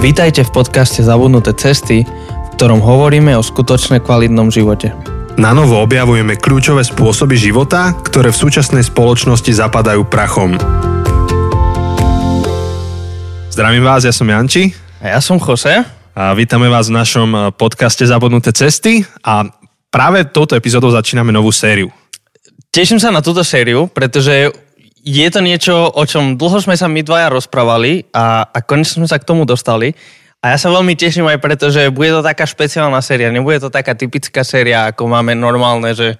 Vítajte v podcaste Zabudnuté cesty, v ktorom hovoríme o skutočne kvalitnom živote. Na novo objavujeme kľúčové spôsoby života, ktoré v súčasnej spoločnosti zapadajú prachom. Zdravím vás, ja som Janči. A ja som Jose. A vítame vás v našom eh, podcaste Zabudnuté cesty a práve touto epizódou začíname novú sériu. Teším sa na túto sériu, pretože je to niečo, o čom dlho sme sa my dvaja rozprávali a, a konečne sme sa k tomu dostali. A ja sa veľmi teším aj preto, že bude to taká špeciálna séria. Nebude to taká typická séria, ako máme normálne, že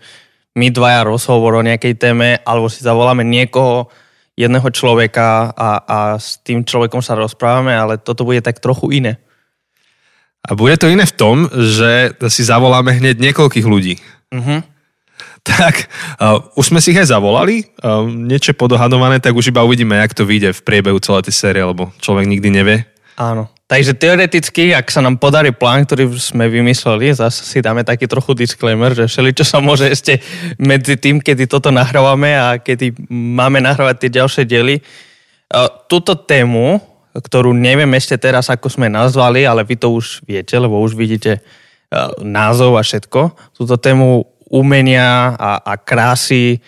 my dvaja rozhovor o nejakej téme, alebo si zavoláme niekoho, jedného človeka a, a s tým človekom sa rozprávame, ale toto bude tak trochu iné. A bude to iné v tom, že si zavoláme hneď niekoľkých ľudí. Uh-huh. Tak, uh, už sme si ich aj zavolali, uh, niečo podohadované, tak už iba uvidíme, jak to vyjde v priebehu celej tej série, lebo človek nikdy nevie. Áno. Takže teoreticky, ak sa nám podarí plán, ktorý sme vymysleli, zase si dáme taký trochu disclaimer, že všeli, čo sa môže ešte medzi tým, kedy toto nahrávame a kedy máme nahrávať tie ďalšie diely. Uh, túto tému, ktorú neviem ešte teraz, ako sme nazvali, ale vy to už viete, lebo už vidíte názov a všetko. Túto tému umenia a, a krásy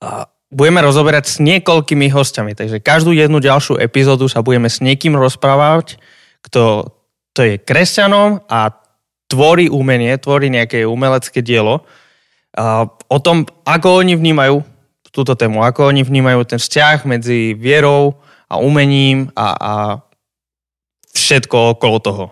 a budeme rozoberať s niekoľkými hostiami. Takže každú jednu ďalšiu epizódu sa budeme s niekým rozprávať, kto to je kresťanom a tvorí umenie, tvorí nejaké umelecké dielo. A o tom, ako oni vnímajú túto tému, ako oni vnímajú ten vzťah medzi vierou a umením a, a všetko okolo toho.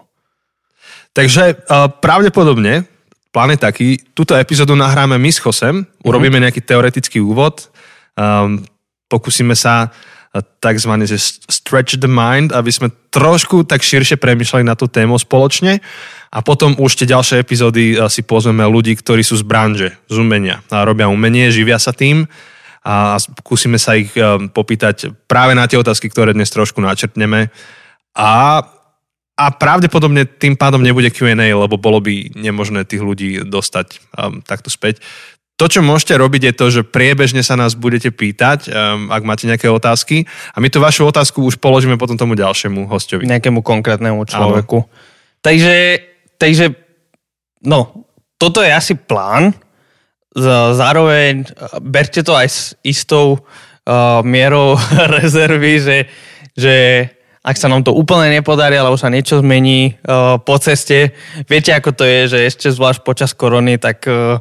Takže pravdepodobne plán je taký, túto epizódu nahráme my s Chosem, mhm. urobíme nejaký teoretický úvod, um, pokúsime sa uh, takzvané, že stretch the mind, aby sme trošku tak širšie premyšľali na tú tému spoločne. A potom už tie ďalšie epizódy uh, si pozveme ľudí, ktorí sú z branže, z umenia a robia umenie, živia sa tým. A skúsime sa ich um, popýtať práve na tie otázky, ktoré dnes trošku načrtneme. A a pravdepodobne tým pádom nebude Q&A, lebo bolo by nemožné tých ľudí dostať um, takto späť. To, čo môžete robiť, je to, že priebežne sa nás budete pýtať, um, ak máte nejaké otázky a my tú vašu otázku už položíme potom tomu ďalšiemu hostovi. Nejakému konkrétnemu človeku. Takže, takže, no, toto je asi plán. Zároveň berte to aj s istou uh, mierou rezervy, že, že ak sa nám to úplne nepodarí, alebo sa niečo zmení uh, po ceste. Viete, ako to je, že ešte zvlášť počas korony, tak uh,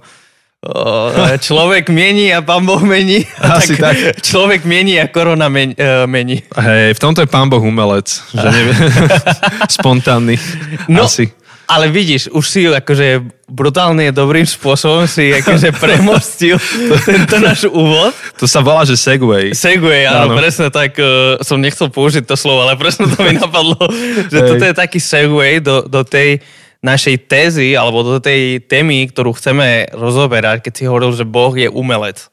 uh, človek mení a pán Boh mení. Asi tak, tak. Človek mení a korona mení. Uh, mení. Hej, v tomto je pán Boh umelec. Že nevie, spontánny. No, Asi. Ale vidíš, už si akože brutálne dobrým spôsobom si akože premostil tento náš úvod. To sa volá, že segway. Segway, áno, áno. presne tak. Uh, som nechcel použiť to slovo, ale presne to mi napadlo, že Hej. toto je taký segway do, do tej našej tézy alebo do tej témy, ktorú chceme rozoberať, keď si hovoril, že Boh je umelec.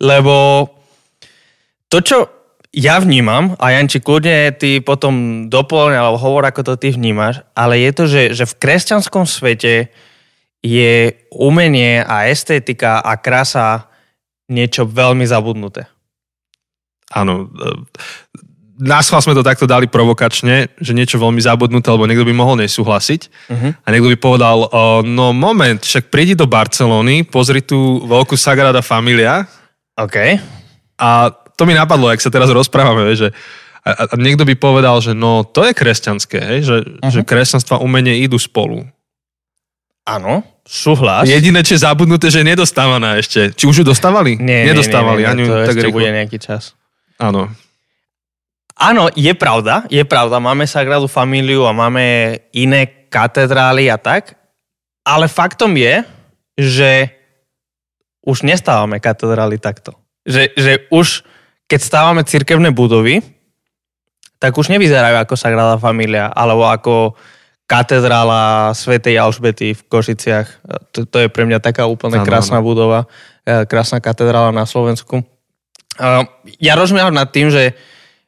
Lebo to, čo ja vnímam, a Janči, kľudne ty potom doplň alebo hovor, ako to ty vnímaš, ale je to, že, že v kresťanskom svete je umenie a estetika a krasa niečo veľmi zabudnuté. Áno. E, náschval sme to takto dali provokačne, že niečo veľmi zabudnuté, lebo niekto by mohol nesúhlasiť. Uh-huh. A niekto by povedal, no moment, však prídi do Barcelony, pozri tú veľkú Sagrada Familia. OK. A to mi napadlo, ak sa teraz rozprávame, že a, a niekto by povedal, že no to je kresťanské, hej? Že, uh-huh. že kresťanstvo a umenie idú spolu. Áno, súhlas. Jediné, čo je zabudnuté, že je nedostávaná ešte. Či už ju dostávali? Nie, Nedostávali. Nie, nie, nie, to tak ešte rýchlo. bude nejaký čas. Áno. Áno, je pravda, je pravda. Máme Sagradu Familiu a máme iné katedrály a tak, ale faktom je, že už nestávame katedrály takto. Že, že už keď stávame cirkevné budovy, tak už nevyzerajú ako Sagrada Familia, alebo ako katedrála svätej Alžbety v Košiciach. To, to je pre mňa taká úplne ano, krásna ano. budova, e, krásna katedrála na Slovensku. Ja rozumiem nad tým, že,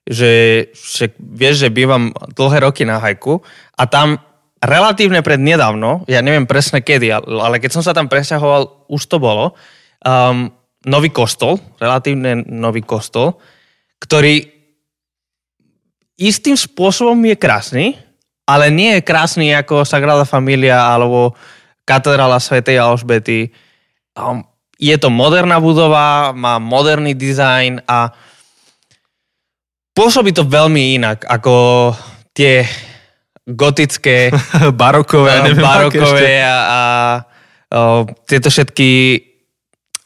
že, že vieš, že bývam dlhé roky na hajku a tam relatívne pred nedávno, ja neviem presne kedy, ale keď som sa tam presťahoval, už to bolo, um, nový kostol, relatívne nový kostol, ktorý istým spôsobom je krásny, ale nie je krásny ako Sagrada Familia alebo katedrála Svetej Alžbety. Um, je to moderná budova, má moderný dizajn a pôsobí to veľmi inak ako tie gotické, barokové, neviem, barokové a, a a tieto všetky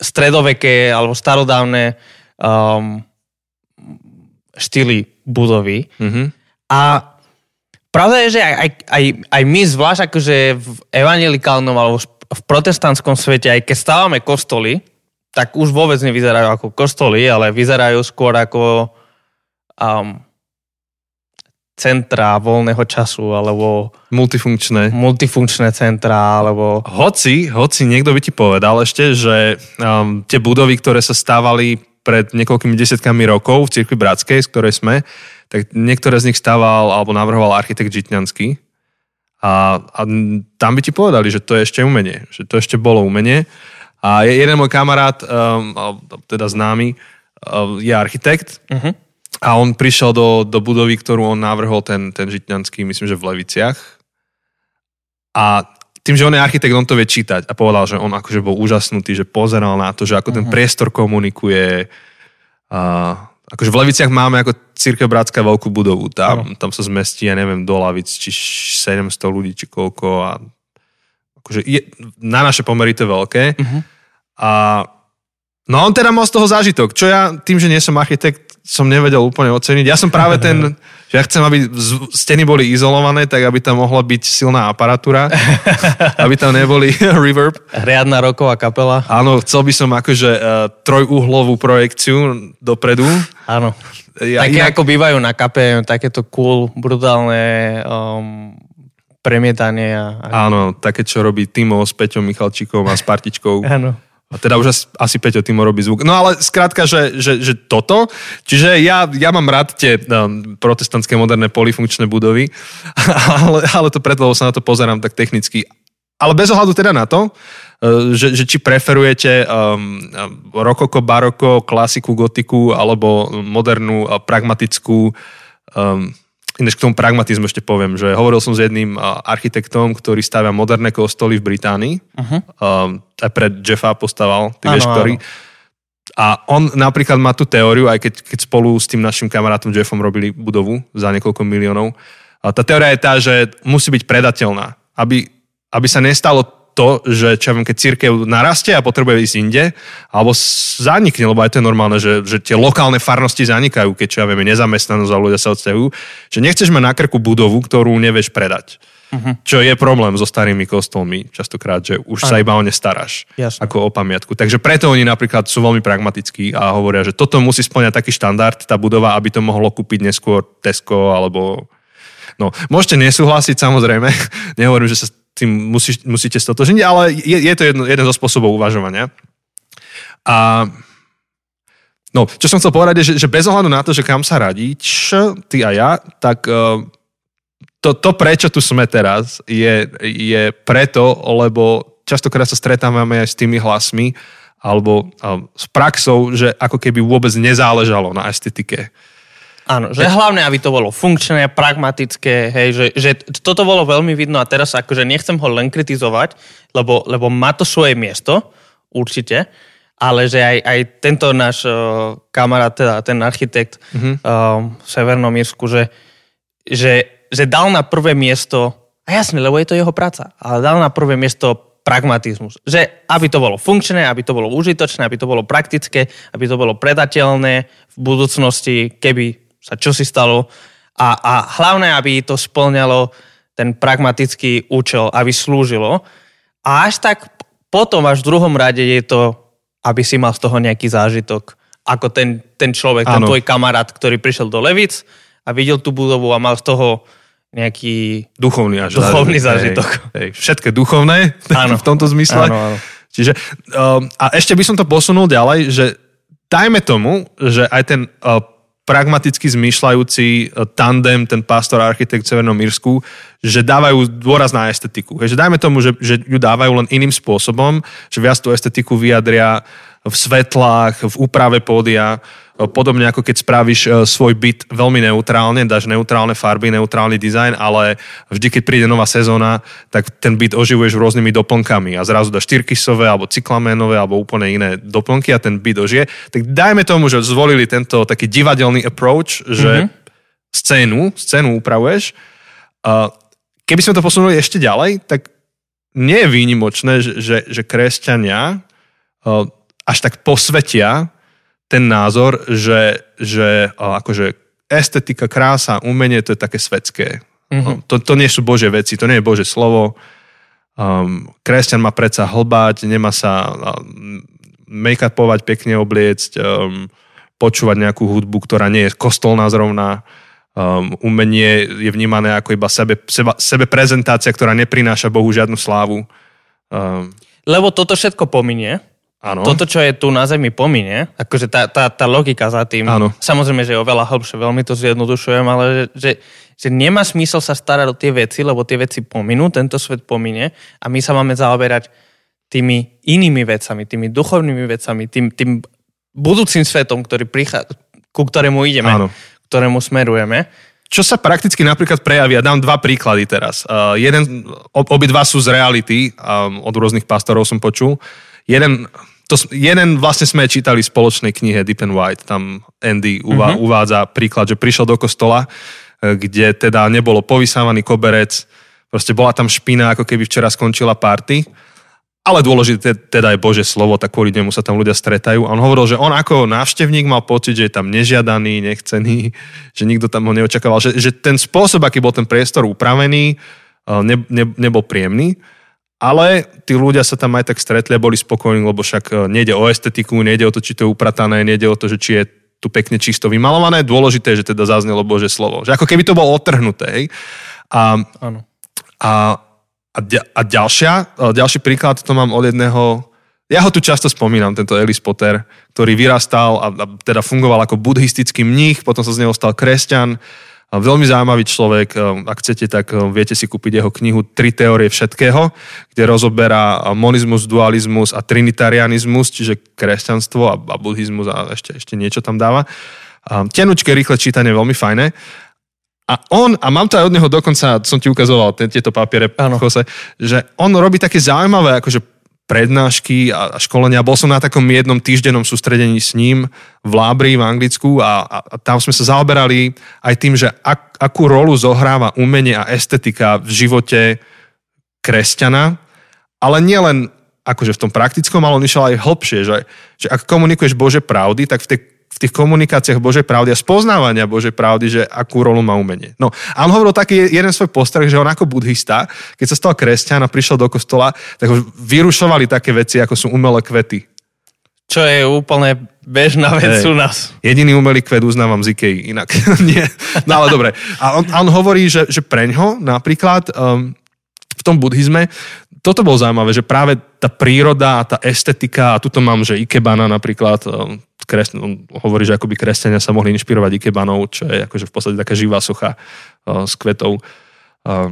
stredoveké alebo starodávne um, štýly budovy. Mm-hmm. A pravda je, že aj, aj, aj, aj my zvlášť akože v evangelikálnom alebo v protestantskom svete, aj keď stávame kostoly, tak už vôbec nevyzerajú ako kostoly, ale vyzerajú skôr ako um, centra voľného času, alebo... Multifunkčné. Multifunkčné centra, alebo... Hoci, hoci niekto by ti povedal ešte, že um, tie budovy, ktoré sa stávali pred niekoľkými desiatkami rokov v Cirkvi Bratskej, z ktorej sme, tak niektoré z nich stával alebo navrhoval architekt Žitňanský. A, a tam by ti povedali, že to je ešte umenie, že to ešte bolo umenie. A jeden môj kamarát, um, teda známy, um, je architekt uh-huh. A on prišiel do, do budovy, ktorú on navrhol, ten, ten Žitňanský, myslím, že v Leviciach. A tým, že on je architekt, on to vie čítať a povedal, že on akože bol úžasnutý, že pozeral na to, že ako ten mhm. priestor komunikuje. Uh, akože v Leviciach máme ako Církev Bratská veľkú budovu. Tam, uh-huh. tam sa zmestí, ja neviem, do Lavic, či 700 ľudí, či koľko. A akože je, na naše pomery to je veľké. Uh-huh. A no on teda mal z toho zážitok, čo ja tým, že nie som architekt, som nevedel úplne oceniť. Ja som práve ten, že ja chcem, aby steny boli izolované, tak aby tam mohla byť silná aparatúra, aby tam neboli reverb. Riadna roková kapela. Áno, chcel by som akože uh, trojuhlovú projekciu dopredu. Áno. Ja, Také inak... ako bývajú na kape, takéto cool, brutálne um, premietanie. A, a... Áno, také, čo robí Timo s Peťom Michalčíkom a s Partičkou. Áno. A teda už asi, asi Peťo Timo robí zvuk. No ale skrátka, že, že, že toto. Čiže ja, ja mám rád tie um, protestantské moderné polifunkčné budovy, ale, ale to preto, lebo sa na to pozerám tak technicky. Ale bez ohľadu teda na to, uh, že, že či preferujete um, rokoko, baroko, klasiku, gotiku alebo modernú, pragmatickú um, Ináč k tomu pragmatizmu ešte poviem, že hovoril som s jedným architektom, ktorý stavia moderné kostoly v Británii. Uh-huh. Um, aj pred Jeffa postaval, ty ano, vieš, ktorý. A on napríklad má tú teóriu, aj keď, keď spolu s tým našim kamarátom Jeffom robili budovu za niekoľko miliónov. A tá teória je tá, že musí byť predateľná. Aby, aby sa nestalo to, že čo viem, keď církev narastie a potrebuje ísť inde, alebo zanikne, lebo aj to je normálne, že, že tie lokálne farnosti zanikajú, keď čo ja viem, nezamestnanosť a ľudia sa odsťahujú, že nechceš mať na krku budovu, ktorú nevieš predať. Uh-huh. Čo je problém so starými kostolmi, častokrát, že už Aj. sa iba o ne staráš, Jasne. ako o pamiatku. Takže preto oni napríklad sú veľmi pragmatickí a hovoria, že toto musí splňať taký štandard, tá budova, aby to mohlo kúpiť neskôr Tesco alebo No, môžete nesúhlasiť, samozrejme. Nehovorím, že sa tým musíš, musíte stotožniť, ale je, je to jedno, jeden zo spôsobov uvažovania. A no, čo som chcel povedať je, že, že bez ohľadu na to, že kam sa radíš, ty a ja, tak uh, to, to, prečo tu sme teraz, je, je preto, lebo častokrát sa stretávame aj s tými hlasmi, alebo uh, s praxou, že ako keby vôbec nezáležalo na estetike Áno, že hlavne, aby to bolo funkčné, pragmatické, hej, že, že toto bolo veľmi vidno a teraz akože nechcem ho len kritizovať, lebo, lebo má to svoje miesto, určite, ale že aj, aj tento náš uh, kamarát, teda ten architekt mm-hmm. uh, v Severnom Írsku, že, že, že dal na prvé miesto, a jasne, lebo je to jeho práca, ale dal na prvé miesto pragmatizmus. Že aby to bolo funkčné, aby to bolo užitočné, aby to bolo praktické, aby to bolo predateľné v budúcnosti, keby sa čo si stalo a, a hlavné, aby to splňalo ten pragmatický účel, aby slúžilo. A až tak potom až v druhom rade je to, aby si mal z toho nejaký zážitok. Ako ten, ten človek, ano. ten tvoj kamarát, ktorý prišiel do Levic a videl tú budovu a mal z toho nejaký duchovný, až duchovný zážitok. Hej, hej, všetko duchovné ano. v tomto zmysle. Ano, ano. Čiže, um, a ešte by som to posunul ďalej, že dajme tomu, že aj ten uh, pragmaticky zmýšľajúci e, tandem, ten pastor a architekt v Severnom Írsku, že dávajú dôraz na estetiku. Že dajme tomu, že, že ju dávajú len iným spôsobom, že viac tú estetiku vyjadria v svetlách, v úprave pódia, Podobne ako keď spravíš e, svoj byt veľmi neutrálne, dáš neutrálne farby, neutrálny dizajn, ale vždy, keď príde nová sezóna, tak ten byt oživuješ rôznymi doplnkami a zrazu dáš tyrkysové alebo cyklamenové alebo úplne iné doplnky a ten byt ožije. Tak dajme tomu, že zvolili tento taký divadelný approach, že mm-hmm. scénu, scénu upravuješ. Keby sme to posunuli ešte ďalej, tak nie je výnimočné, že, že, že kresťania až tak posvetia ten názor, že, že akože estetika, krása, umenie, to je také svetské. Mm-hmm. To, to nie sú Bože veci, to nie je Bože slovo. Um, kresťan má predsa hlbať, nemá sa make-upovať, pekne obliecť, um, počúvať nejakú hudbu, ktorá nie je kostolná zrovna. Um, umenie je vnímané ako iba sebe, seba, sebe prezentácia, ktorá neprináša Bohu žiadnu slávu. Um, Lebo toto všetko pominie, Áno. Toto, čo je tu na Zemi, pomine. Akože tá, tá, tá logika za tým. Áno. Samozrejme, že je oveľa hlbšie, veľmi to zjednodušujem, ale že, že, že nemá smysel sa starať o tie veci, lebo tie veci pominú, tento svet pomine a my sa máme zaoberať tými inými vecami, tými duchovnými vecami, tým, tým budúcim svetom, ktorý prichádza, ku ktorému ideme, Áno. ktorému smerujeme. Čo sa prakticky napríklad prejaví, ja dám dva príklady teraz. Uh, jeden, obidva sú z reality, um, od rôznych pastorov som počul. Jeden to, jeden vlastne sme čítali v spoločnej knihe Deep and White, tam Andy uvá, uh-huh. uvádza príklad, že prišiel do kostola, e, kde teda nebolo povysávaný koberec, proste bola tam špina, ako keby včera skončila party, ale dôležité teda je Bože slovo, tak kvôli nemu sa tam ľudia stretajú. A on hovoril, že on ako návštevník mal pocit, že je tam nežiadaný, nechcený, že nikto tam ho neočakával, že, že ten spôsob, aký bol ten priestor upravený, e, ne, ne, nebol príjemný. Ale tí ľudia sa tam aj tak stretli a boli spokojní, lebo však e, nejde o estetiku, nejde o to, či to je upratané, nejde o to, že či je tu pekne čisto vymalované. Dôležité je, že teda zaznelo Bože slovo. Že ako keby to bolo otrhnuté. Hej? A, Áno. a, a, a ďalšia, e, ďalší príklad to mám od jedného ja ho tu často spomínam, tento Elis Potter, ktorý vyrastal a, a teda fungoval ako buddhistický mních, potom sa z neho stal kresťan Veľmi zaujímavý človek, e, ak chcete, tak e, viete si kúpiť jeho knihu Tri teórie všetkého, kde rozoberá monizmus, dualizmus a trinitarianizmus, čiže kresťanstvo a, a buddhizmus a ešte, ešte niečo tam dáva. Tenučké, rýchle čítanie, veľmi fajné. A on, a mám to aj od neho dokonca, som ti ukazoval tieto papiere, Jose, že on robí také zaujímavé akože prednášky a školenia. Bol som na takom jednom týždennom sústredení s ním v Lábri v Anglicku a, a, a tam sme sa zaoberali aj tým, že ak, akú rolu zohráva umenie a estetika v živote kresťana, ale nielen akože v tom praktickom, ale on išiel aj hlbšie, že, že ak komunikuješ Bože pravdy, tak v tej v tých komunikáciách Božej pravdy a spoznávania Božej pravdy, že akú rolu má umenie. No a on hovoril taký jeden svoj postreh, že on ako buddhista, keď sa stal kresťan a prišiel do kostola, tak ho vyrušovali také veci, ako sú umelé kvety. Čo je úplne bežná vec hey, u nás. Jediný umelý kvet uznávam z Ikei, inak nie. No ale dobre. A on, on hovorí, že, že preňho napríklad um, v tom buddhizme toto bolo zaujímavé, že práve tá príroda a tá estetika, a tuto mám, že Ikebana napríklad, um, kres, on hovorí, že akoby kresťania sa mohli inšpirovať Ikebanou, čo je akože v podstate taká živá socha uh, s kvetov uh,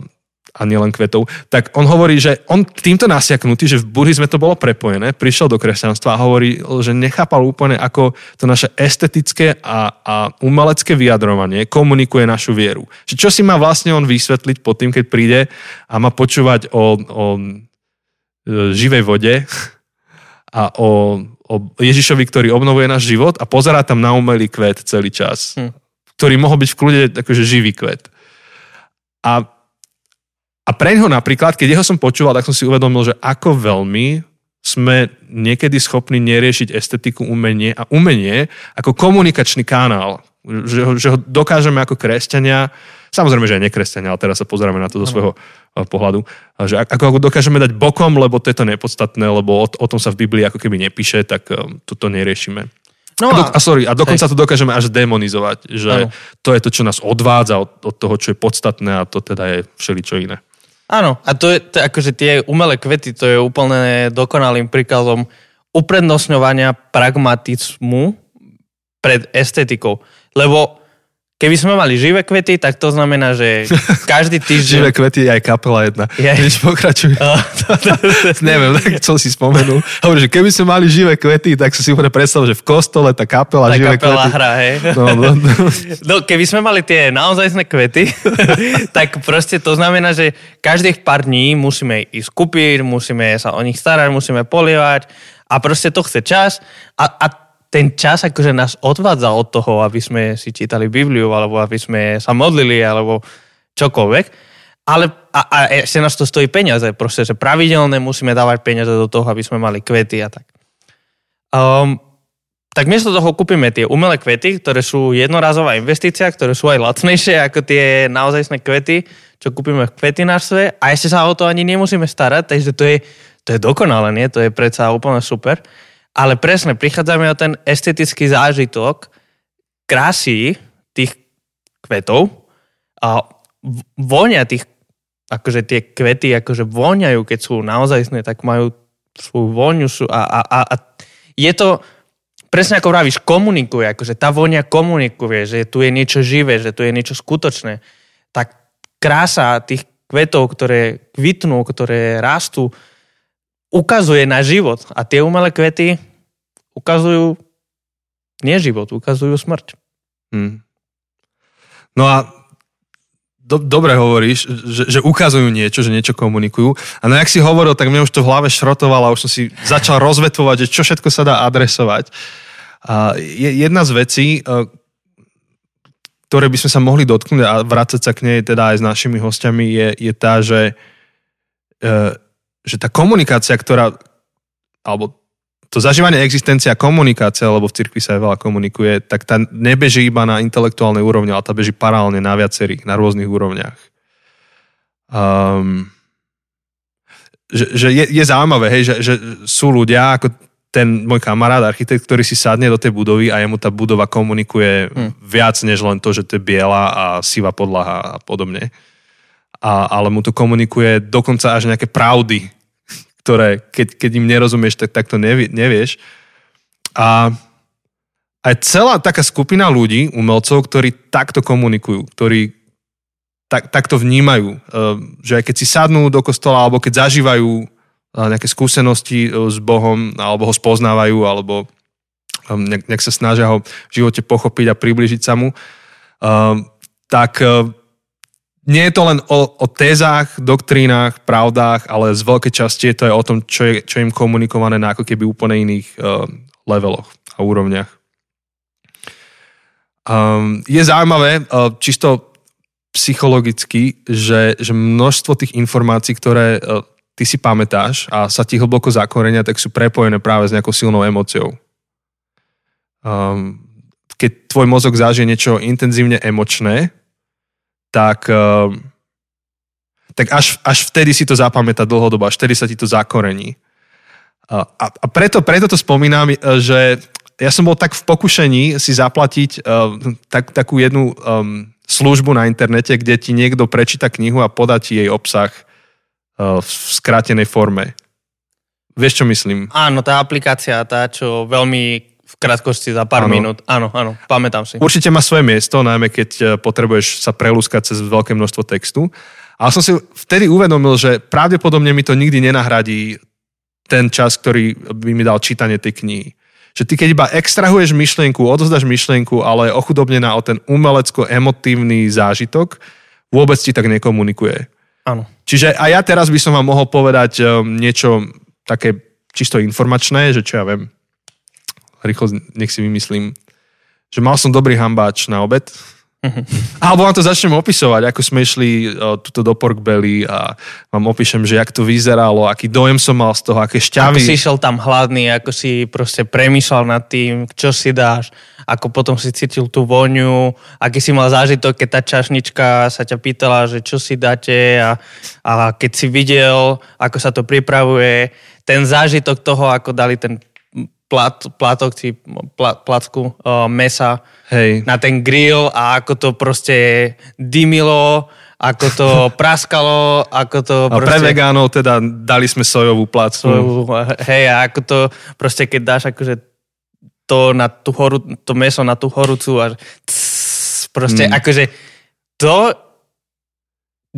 a nielen kvetov, tak on hovorí, že on týmto nasiaknutý, že v buddhizme to bolo prepojené, prišiel do kresťanstva a hovorí, že nechápal úplne, ako to naše estetické a, a umelecké vyjadrovanie komunikuje našu vieru. Čo si má vlastne on vysvetliť pod tým, keď príde a má počúvať o, o živej vode a o, o Ježišovi, ktorý obnovuje náš život a pozerá tam na umelý kvet celý čas, hm. ktorý mohol byť v kľude akože živý kvet. A, a pre neho napríklad, keď jeho som počúval, tak som si uvedomil, že ako veľmi sme niekedy schopní neriešiť estetiku umenie a umenie ako komunikačný kanál, že ho, že ho dokážeme ako kresťania, samozrejme, že aj nekresťania, ale teraz sa pozeráme na to zo svojho eh, pohľadu, že ako ho dokážeme dať bokom, lebo to je to nepodstatné, lebo o, o tom sa v Biblii ako keby nepíše, tak eh, toto neriešime. No a, a, sorry, a dokonca hej. to dokážeme až demonizovať, že ano. to je to, čo nás odvádza od, od toho, čo je podstatné a to teda je všeličo iné. Áno, a to je to, akože tie umelé kvety, to je úplne dokonalým príkazom uprednostňovania pragmatizmu pred estetikou. Lebo Keby sme mali živé kvety, tak to znamená, že každý týždeň... Živé kvety je aj kapela jedna. Je. Než pokračuj. Oh, Neviem, tak som si spomenul. Hovorím, že keby sme mali živé kvety, tak som si úplne predstavil, že v kostole tá kapela, tá živé kapela kvety. hra, hej. No, no, no. No, keby sme mali tie naozajstné kvety, tak proste to znamená, že každých pár dní musíme ísť kúpiť, musíme sa o nich starať, musíme polievať a proste to chce čas a, a ten čas akože nás odvádza od toho, aby sme si čítali Bibliu, alebo aby sme sa modlili, alebo čokoľvek. Ale a, a ešte nás to stojí peniaze, proste, že pravidelne musíme dávať peniaze do toho, aby sme mali kvety a tak. Um, tak miesto toho kúpime tie umelé kvety, ktoré sú jednorazová investícia, ktoré sú aj lacnejšie ako tie naozajstné kvety, čo kúpime v kvetinárstve a ešte sa o to ani nemusíme starať, takže to je, to je dokonalé, nie? To je predsa úplne super. Ale presne, prichádzame o ten estetický zážitok krásy tých kvetov a vonia tých, akože tie kvety akože voňajú, keď sú naozaj tak majú svoju voňu sú a, a, a, a je to presne ako vravíš, komunikuje, akože tá vonia komunikuje, že tu je niečo živé, že tu je niečo skutočné. Tak krása tých kvetov, ktoré kvitnú, ktoré rastú, ukazuje na život. A tie umelé kvety ukazujú nie život, ukazujú smrť. Hmm. No a do, dobre hovoríš, že, že ukazujú niečo, že niečo komunikujú. A no jak si hovoril, tak mne už to v hlave šrotovalo už som si začal rozvetvovať, že čo všetko sa dá adresovať. A je, jedna z vecí, e, ktoré by sme sa mohli dotknúť a vrácať sa k nej teda aj s našimi hostiami, je, je tá, že, e, že tá komunikácia, ktorá, alebo to zažívanie existencia a komunikácia, lebo v cirkvi sa aj veľa komunikuje, tak tá nebeží iba na intelektuálnej úrovni, ale tá beží paralelne na viacerých, na rôznych úrovniach. Um, že, že je, je zaujímavé, hej, že, že sú ľudia, ako ten môj kamarát, architekt, ktorý si sadne do tej budovy a jemu tá budova komunikuje hmm. viac než len to, že to je biela a sivá podlaha a podobne. A, ale mu to komunikuje dokonca až nejaké pravdy, ktoré keď, keď im nerozumieš, tak, tak to nevie, nevieš. A aj celá taká skupina ľudí, umelcov, ktorí takto komunikujú, ktorí tak, takto vnímajú, eh, že aj keď si sadnú do kostola, alebo keď zažívajú eh, nejaké skúsenosti eh, s Bohom, alebo ho spoznávajú, alebo nejak, nejak sa snažia ho v živote pochopiť a približiť sa mu, tak nie je to len o, o tézach, doktrínach, pravdách, ale z veľkej časti je to aj o tom, čo je, čo je im komunikované na ako keby úplne iných uh, leveloch a úrovniach. Um, je zaujímavé, uh, čisto psychologicky, že, že množstvo tých informácií, ktoré uh, ty si pamätáš a sa ti hlboko zakorenia, tak sú prepojené práve s nejakou silnou emóciou. Um, keď tvoj mozog zažije niečo intenzívne emočné, tak, ehm, tak až, až vtedy si to zapamätá dlhodobo, až vtedy sa ti to zakorení. A, a preto, preto to spomínam, e, že ja som bol tak v pokušení si zaplatiť uh, tak, takú jednu um, službu na internete, kde ti niekto prečíta knihu a podá ti jej obsah v skrátenej forme. Vieš, čo myslím? Áno, tá aplikácia, tá, čo veľmi v krátkosti za pár ano. minút. Áno, áno, pamätám si. Určite má svoje miesto, najmä keď e, potrebuješ sa prelúskať cez veľké množstvo textu. Ale som si vtedy uvedomil, že pravdepodobne mi to nikdy nenahradí ten čas, ktorý by mi dal čítanie tej knihy. Že ty keď iba extrahuješ myšlienku, odozdaš myšlienku, ale je ochudobnená o ten umelecko-emotívny zážitok, vôbec ti tak nekomunikuje. Áno. Čiže aj ja teraz by som vám mohol povedať um, niečo také čisto informačné, že čo ja viem, rýchlo nech si vymyslím, že mal som dobrý hambáč na obed. Uh-huh. Alebo vám to začnem opisovať, ako sme išli uh, tuto do Pork Belly a vám opíšem, že jak to vyzeralo, aký dojem som mal z toho, aké šťavy. Ako si išiel tam hladný, ako si proste premýšľal nad tým, čo si dáš, ako potom si cítil tú voňu, aký si mal zážitok, keď tá čašnička sa ťa pýtala, že čo si dáte a, a keď si videl, ako sa to pripravuje, ten zážitok toho, ako dali ten plat, platok, či plat, placku uh, mesa Hej. na ten grill a ako to proste dymilo, ako to praskalo, ako to a proste... pre vegánov teda dali sme sojovú placku. Sojovú, hej, a ako to proste, keď dáš akože to, na tú horu, to meso na tú horúcu a tss, Proste mm. akože to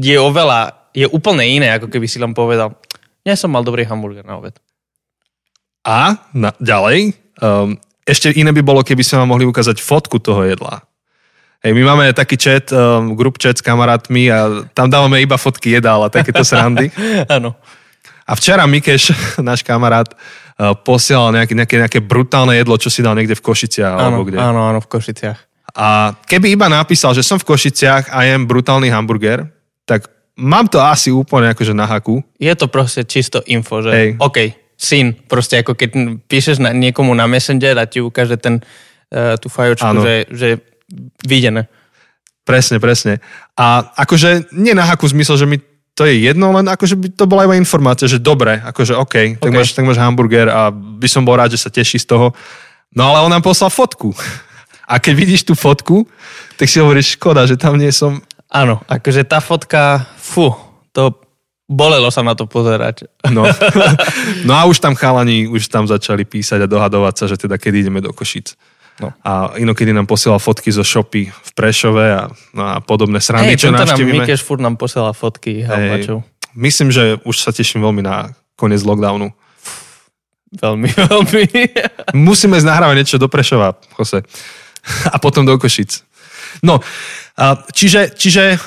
je oveľa, je úplne iné, ako keby si len povedal, ja som mal dobrý hamburger na obed. A na, ďalej, um, ešte iné by bolo, keby sme vám mohli ukázať fotku toho jedla. Hej, my máme taký chat, um, group chat s kamarátmi a tam dávame iba fotky jedál a takéto srandy. Áno. A včera Mikeš, náš kamarát, uh, posielal nejaké, nejaké, nejaké brutálne jedlo, čo si dal niekde v Košiciach. Áno, alebo kde. áno, áno, v Košiciach. A keby iba napísal, že som v Košiciach a jem brutálny hamburger, tak mám to asi úplne akože na haku. Je to proste čisto info, že Hej. OK, syn, proste ako keď píšeš na, niekomu na Messenger a ti ukáže ten, uh, tú fajočku, že, že videné. Presne, presne. A akože nie na haku zmysel, že mi to je jedno, len akože by to bola iba informácia, že dobre, akože OK, tak, okay. Máš, tak máš hamburger a by som bol rád, že sa teší z toho. No ale on nám poslal fotku. A keď vidíš tú fotku, tak si hovoríš, škoda, že tam nie som. Áno, akože tá fotka, fú, to bolelo sa na to pozerať. No. no a už tam chalani, už tam začali písať a dohadovať sa, že teda kedy ideme do Košic. No. A inokedy nám posielal fotky zo shopy v Prešove a, no a podobné srandy, hey, čo navštívime. Mikeš furt nám posielal fotky hey, Myslím, že už sa teším veľmi na koniec lockdownu. Veľmi, veľmi. Musíme nahrávať niečo do Prešova, Jose. A potom do Košic. No, čiže, čiže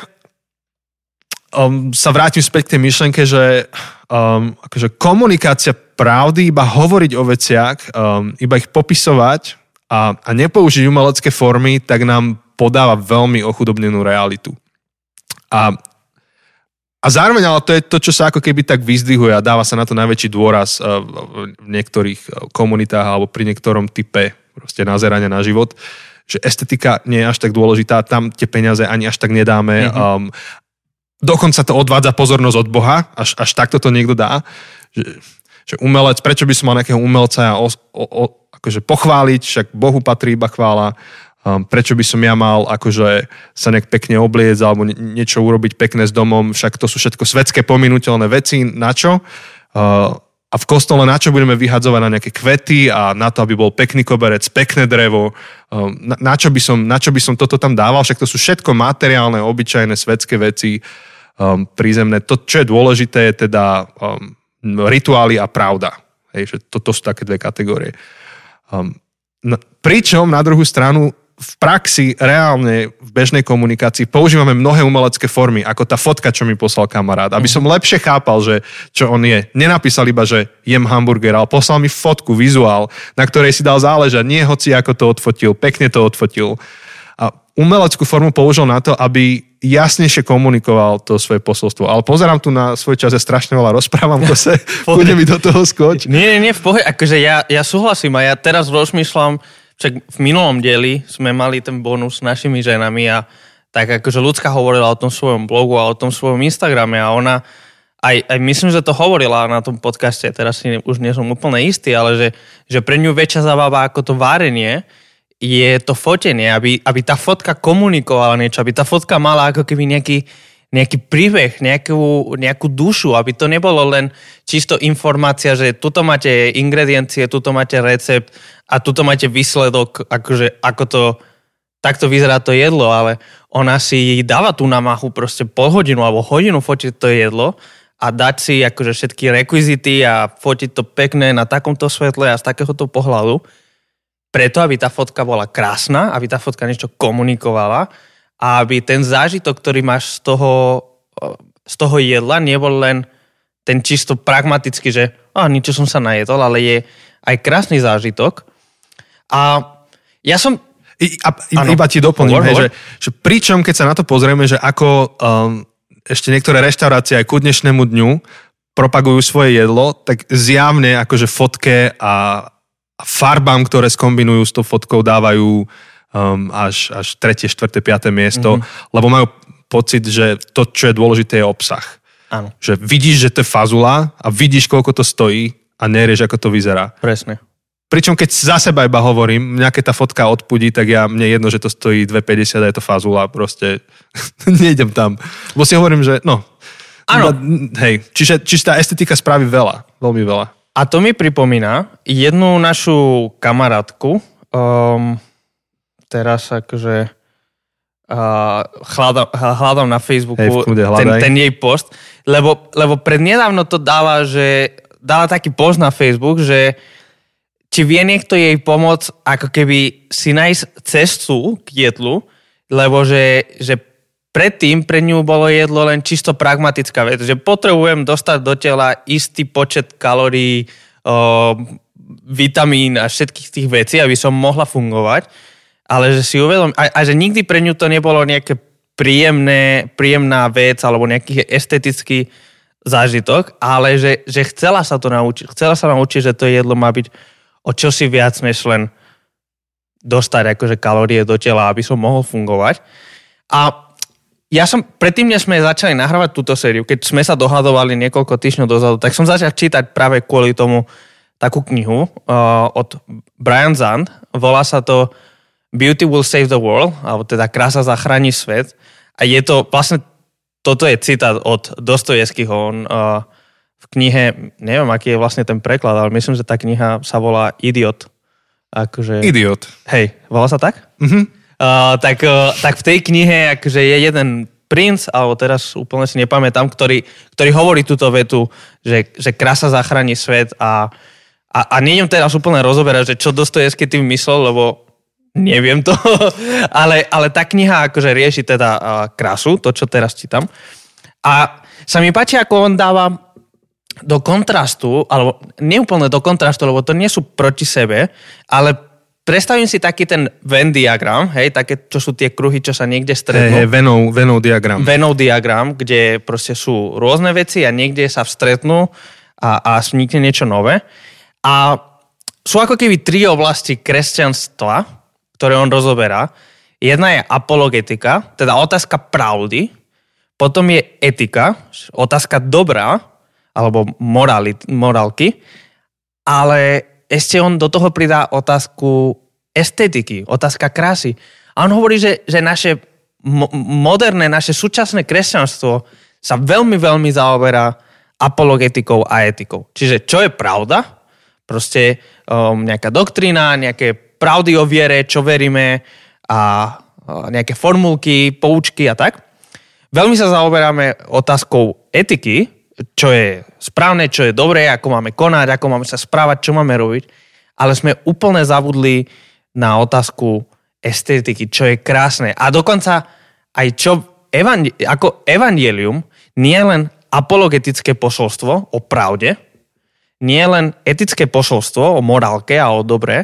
um, sa vrátim späť k tej myšlenke, že um, akože komunikácia pravdy, iba hovoriť o veciach, um, iba ich popisovať a, a nepoužiť umelecké formy, tak nám podáva veľmi ochudobnenú realitu. A, a zároveň, ale to je to, čo sa ako keby tak vyzdvihuje a dáva sa na to najväčší dôraz uh, v niektorých uh, komunitách alebo pri niektorom type proste nazerania na život, že estetika nie je až tak dôležitá, tam tie peniaze ani až tak nedáme. Mm-hmm. Um, dokonca to odvádza pozornosť od Boha, až, až takto to niekto dá. Že, že umelec, prečo by som mal nejakého umelca o, o, o, akože pochváliť, však Bohu patrí iba chvála, um, prečo by som ja mal akože sa nejak pekne obliec alebo niečo urobiť pekné s domom, však to sú všetko svetské pominuteľné veci, na čo? Uh, a v kostole na čo budeme vyhadzovať na nejaké kvety a na to, aby bol pekný koberec, pekné drevo, um, na, na, čo by som, na čo by som toto tam dával, však to sú všetko materiálne, obyčajné svetské veci, um, prízemné. To, čo je dôležité, je teda um, rituály a pravda. Hej, že to, to sú také dve kategórie. Um, no, pričom na druhú stranu v praxi, reálne, v bežnej komunikácii používame mnohé umelecké formy, ako tá fotka, čo mi poslal kamarát, aby som lepšie chápal, že čo on je. Nenapísal iba, že jem hamburger, ale poslal mi fotku, vizuál, na ktorej si dal záležať. Nie hoci ako to odfotil, pekne to odfotil umeleckú formu použil na to, aby jasnejšie komunikoval to svoje posolstvo. Ale pozerám tu na svoj čas, ja strašne veľa rozprávam, to sa pôjde mi do toho skoč. Nie, nie, nie, v pohode, akože ja, ja súhlasím a ja teraz rozmýšľam, však v minulom dieli sme mali ten bonus s našimi ženami a tak akože ľudská hovorila o tom svojom blogu a o tom svojom Instagrame a ona aj, aj myslím, že to hovorila na tom podcaste, teraz si už nie som úplne istý, ale že, že pre ňu väčšia zabava ako to várenie, je to fotenie, aby, aby tá fotka komunikovala niečo, aby tá fotka mala ako keby nejaký, nejaký príbeh, nejakú, nejakú dušu, aby to nebolo len čisto informácia, že tuto máte ingrediencie, tuto máte recept a tuto máte výsledok, akože, ako to, takto vyzerá to jedlo, ale ona si dáva tú namahu proste pol hodinu alebo hodinu fotiť to jedlo a dať si akože všetky rekvizity a fotiť to pekné na takomto svetle a z takéhoto pohľadu preto, aby tá fotka bola krásna, aby tá fotka niečo komunikovala a aby ten zážitok, ktorý máš z toho, z toho jedla, nebol len ten čisto pragmatický, že oh, niečo som sa najedol, ale je aj krásny zážitok. A ja som... I, a, ano, iba ti doplním, hovor, hej, hovor. Že, že pričom, keď sa na to pozrieme, že ako um, ešte niektoré reštaurácie aj ku dnešnému dňu propagujú svoje jedlo, tak zjavne akože fotke a, farbám, ktoré skombinujú s tou fotkou, dávajú um, až, až tretie, štvrté, piaté miesto, mm-hmm. lebo majú pocit, že to, čo je dôležité, je obsah. Áno. Že vidíš, že to je fazula a vidíš, koľko to stojí a nerieš, ako to vyzerá. Presne. Pričom keď za seba iba hovorím, mňa keď tá fotka odpudí, tak ja, mne jedno, že to stojí 2,50 a je to fazula, proste nejdem tam. Lebo si hovorím, že no, Áno. Hej, čiže, čiže tá estetika spraví veľa, veľmi veľa. A to mi pripomína jednu našu kamarátku, um, teraz akože uh, hľadám, hľadám na Facebooku Hej, ten, ten jej post, lebo, lebo prednedávno to dala, že dala taký post na Facebook, že či vie niekto jej pomôcť ako keby si nájsť cestu k jedlu, lebo že, že predtým pre ňu bolo jedlo len čisto pragmatická vec, že potrebujem dostať do tela istý počet kalórií, o, vitamín a všetkých tých vecí, aby som mohla fungovať, ale že si uvedom, a, a že nikdy pre ňu to nebolo nejaké príjemné, príjemná vec alebo nejaký estetický zážitok, ale že, že chcela sa to naučiť. Chcela sa naučiť, že to jedlo má byť o čosi viac, než len dostať akože kalórie do tela, aby som mohol fungovať. A ja som, predtým, než sme začali nahrávať túto sériu, keď sme sa dohadovali niekoľko týždňov dozadu, tak som začal čítať práve kvôli tomu takú knihu uh, od Brian Zand. Volá sa to Beauty will save the world, alebo teda Krása zachráni svet. A je to, vlastne, toto je citát od Dostojevského. On uh, v knihe, neviem, aký je vlastne ten preklad, ale myslím, že tá kniha sa volá Idiot. Akože, Idiot. hej, volá sa tak? Mhm. Tak, uh, tak v tej knihe akože je jeden princ, alebo teraz úplne si nepamätám, ktorý, ktorý hovorí túto vetu, že, že krása zachráni svet a, a, a nejdem teraz úplne rozoberať, že čo Dostojevský tým myslel, lebo neviem to, ale, ale tá kniha akože rieši teda uh, krásu, to, čo teraz čítam. A sa mi páči, ako on dáva do kontrastu, alebo neúplne do kontrastu, lebo to nie sú proti sebe, ale predstavím si taký ten Venn diagram, hej, také, čo sú tie kruhy, čo sa niekde stretnú. hej, Venov, Venov diagram. Venov diagram, kde proste sú rôzne veci a niekde sa vstretnú a, a vznikne niečo nové. A sú ako keby tri oblasti kresťanstva, ktoré on rozoberá. Jedna je apologetika, teda otázka pravdy, potom je etika, otázka dobrá, alebo morali, morálky, ale ešte on do toho pridá otázku estetiky, otázka krásy. A on hovorí, že, že naše mo- moderné, naše súčasné kresťanstvo sa veľmi, veľmi zaoberá apologetikou a etikou. Čiže čo je pravda? Proste um, nejaká doktrína, nejaké pravdy o viere, čo veríme a uh, nejaké formulky, poučky a tak. Veľmi sa zaoberáme otázkou etiky, čo je správne, čo je dobré, ako máme konať, ako máme sa správať, čo máme robiť, ale sme úplne zabudli na otázku estetiky, čo je krásne. A dokonca aj čo evangel- ako evangelium nie je len apologetické posolstvo o pravde, nie je len etické posolstvo o morálke a o dobre,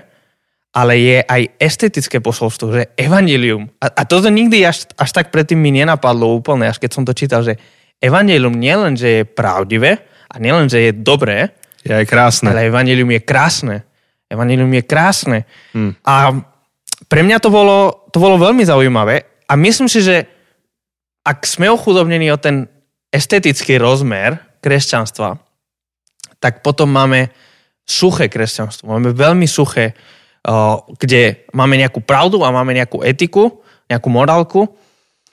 ale je aj estetické posolstvo, že evangelium. A, a toto nikdy až, až tak predtým mi nenapadlo úplne, až keď som to čítal, že evangelium nie len, že je pravdivé a nie len, že je dobré, Je aj krásne. ale evangelium je krásne. Evangelium je krásne. Hmm. A pre mňa to bolo, to bolo veľmi zaujímavé a myslím si, že ak sme ochudobnení o ten estetický rozmer kresťanstva, tak potom máme suché kresťanstvo. Máme veľmi suché, kde máme nejakú pravdu a máme nejakú etiku, nejakú morálku,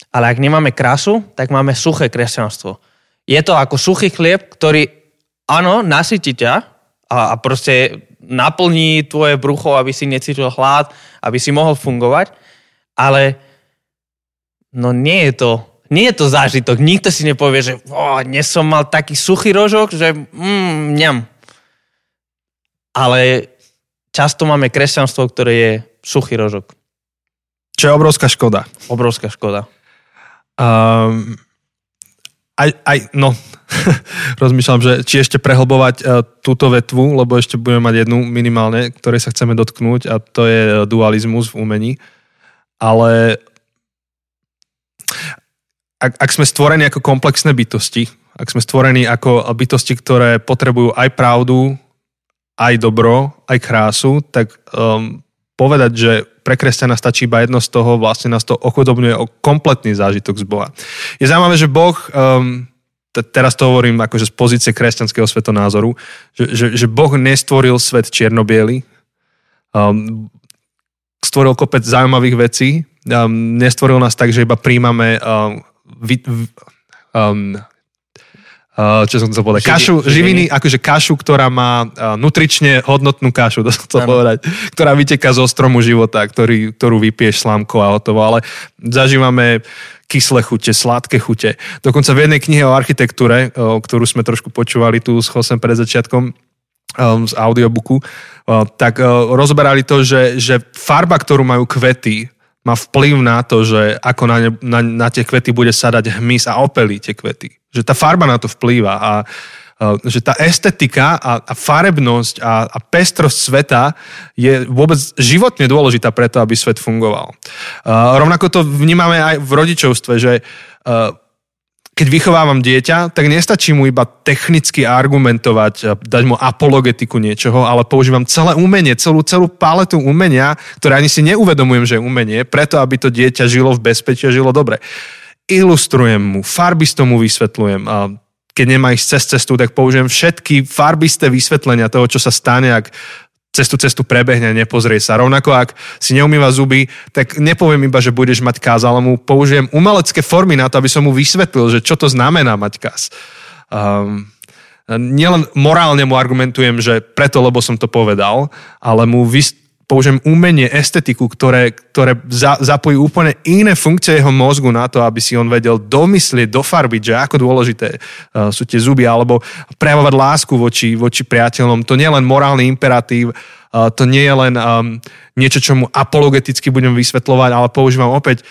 ale ak nemáme krásu, tak máme suché kresťanstvo. Je to ako suchý chlieb, ktorý, áno, nasytí ťa a, a proste naplní tvoje brucho, aby si necítil hlad, aby si mohol fungovať, ale no nie je to, nie je to zážitok. Nikto si nepovie, že oh, dnes som mal taký suchý rožok, že mm, ňam. Ale často máme kresťanstvo, ktoré je suchý rožok. Čo je obrovská škoda. Obrovská škoda. Um, aj, aj, no, rozmýšľam, že či ešte prehlbovať uh, túto vetvu, lebo ešte budeme mať jednu minimálne, ktorej sa chceme dotknúť a to je uh, dualizmus v umení. Ale ak, ak sme stvorení ako komplexné bytosti, ak sme stvorení ako bytosti, ktoré potrebujú aj pravdu, aj dobro, aj krásu, tak um, povedať, že pre kresťana stačí iba jedno z toho, vlastne nás to ochudobňuje o kompletný zážitok z Boha. Je zaujímavé, že Boh, um, te- teraz to hovorím akože z pozície kresťanského svetonázoru, že, že, že Boh nestvoril svet čiernobiely, um, stvoril kopec zaujímavých vecí, um, nestvoril nás tak, že iba príjmame um, vy, um, čo som chcel povedať? Živi- kašu, živiny. živiny, akože kašu, ktorá má nutrične hodnotnú kašu, to som chcel povedať, ktorá vyteká zo stromu života, ktorý, ktorú vypiješ slámkou a hotovo, ale zažívame kyslé chute, sladké chute. Dokonca v jednej knihe o architektúre, uh, ktorú sme trošku počúvali tu s Chosem pred začiatkom, z audiobooku, tak rozberali to, že, že farba, ktorú majú kvety, má vplyv na to, že ako na, ne, na, na tie kvety bude sadať hmyz a opelí tie kvety. Že tá farba na to vplýva a uh, že tá estetika a, a farebnosť a, a pestrosť sveta je vôbec životne dôležitá preto, aby svet fungoval. Uh, rovnako to vnímame aj v rodičovstve, že keď vychovávam dieťa, tak nestačí mu iba technicky argumentovať, dať mu apologetiku niečoho, ale používam celé umenie, celú, celú paletu umenia, ktoré ani si neuvedomujem, že je umenie, preto aby to dieťa žilo v bezpečí a žilo dobre. Ilustrujem mu, farbisto mu vysvetľujem. Keď nemá ísť cez cestu, tak použijem všetky farbisté vysvetlenia toho, čo sa stane, ak cez tú cestu prebehne nepozrie sa. Rovnako ak si neumýva zuby, tak nepoviem iba, že budeš mať kaz, ale mu použijem umelecké formy na to, aby som mu vysvetlil, že čo to znamená mať kaz. Um, nielen morálne mu argumentujem, že preto, lebo som to povedal, ale mu vys- použijem umenie, estetiku, ktoré, ktoré za, zapojí úplne iné funkcie jeho mozgu na to, aby si on vedel domyslieť, dofarbiť, že ako dôležité uh, sú tie zuby, alebo prejavovať lásku voči, voči priateľom. To nie je len morálny imperatív, uh, to nie je len um, niečo, čo mu apologeticky budem vysvetľovať, ale používam opäť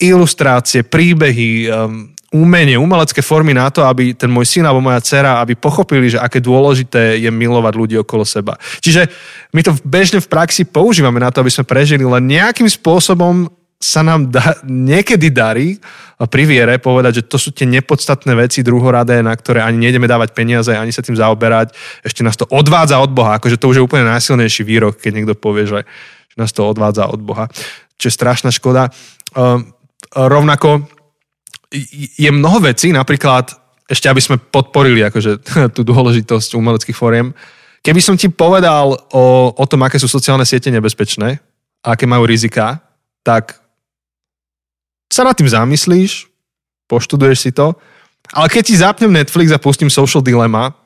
ilustrácie, príbehy, um, umenie, umelecké formy na to, aby ten môj syn alebo moja dcera, aby pochopili, že aké dôležité je milovať ľudí okolo seba. Čiže my to bežne v praxi používame na to, aby sme prežili, len nejakým spôsobom sa nám da, niekedy darí pri viere povedať, že to sú tie nepodstatné veci druhoradé, na ktoré ani nejdeme dávať peniaze, ani sa tým zaoberať. Ešte nás to odvádza od Boha. Akože to už je úplne najsilnejší výrok, keď niekto povie, že, že nás to odvádza od Boha. Čo je strašná škoda. Um, rovnako je mnoho vecí, napríklad, ešte aby sme podporili akože, tú dôležitosť umeleckých fóriem, keby som ti povedal o, o tom, aké sú sociálne siete nebezpečné, a aké majú rizika, tak sa nad tým zamyslíš, poštuduješ si to, ale keď ti zapnem Netflix a pustím Social Dilemma,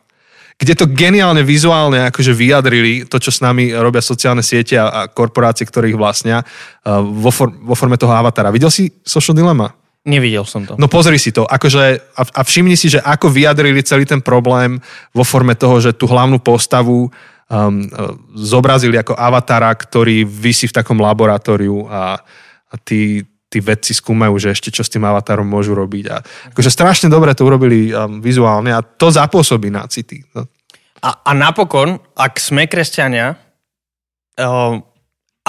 kde to geniálne vizuálne akože vyjadrili to, čo s nami robia sociálne siete a, a korporácie, ktoré ich vlastnia uh, vo, for, vo forme toho avatara. Videl si Social Dilemma? Nevidel som to. No pozri si to. Akože, a, a všimni si, že ako vyjadrili celý ten problém vo forme toho, že tú hlavnú postavu um, zobrazili ako avatara, ktorý vysí v takom laboratóriu a, a tí, tí vedci skúmajú, že ešte čo s tým avatarom môžu robiť. A akože strašne dobre to urobili um, vizuálne a to zapôsobí na city. No. A, a napokon, ak sme kresťania, um,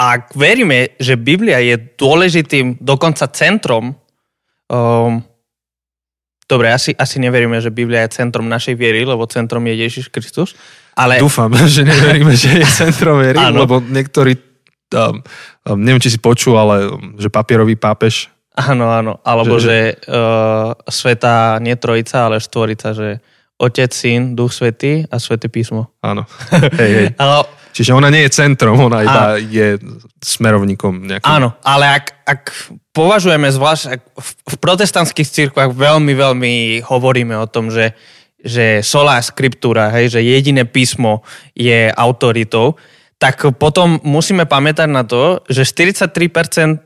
ak veríme, že Biblia je dôležitým, dokonca centrom Um, dobre, asi, asi neveríme, že Biblia je centrom našej viery, lebo centrom je Ježiš Kristus. Ale, Dúfam, že neveríme, že je centrom viery, Áno. lebo niektorí, um, um, neviem, či si počul, ale že papierový pápež áno, áno. Alebo Že- že, že uh, sveta nie trojica, ale štvorica, že Otec, Syn, Duch Svetý a Sveté písmo. Áno. hej, hej. Ale, Čiže ona nie je centrom, ona iba je smerovníkom nejakým. áno, ale ak, ak považujeme zvlášť, ak v, v protestantských církvách veľmi, veľmi hovoríme o tom, že, že solá scriptura, hej, že jediné písmo je autoritou, tak potom musíme pamätať na to, že 43%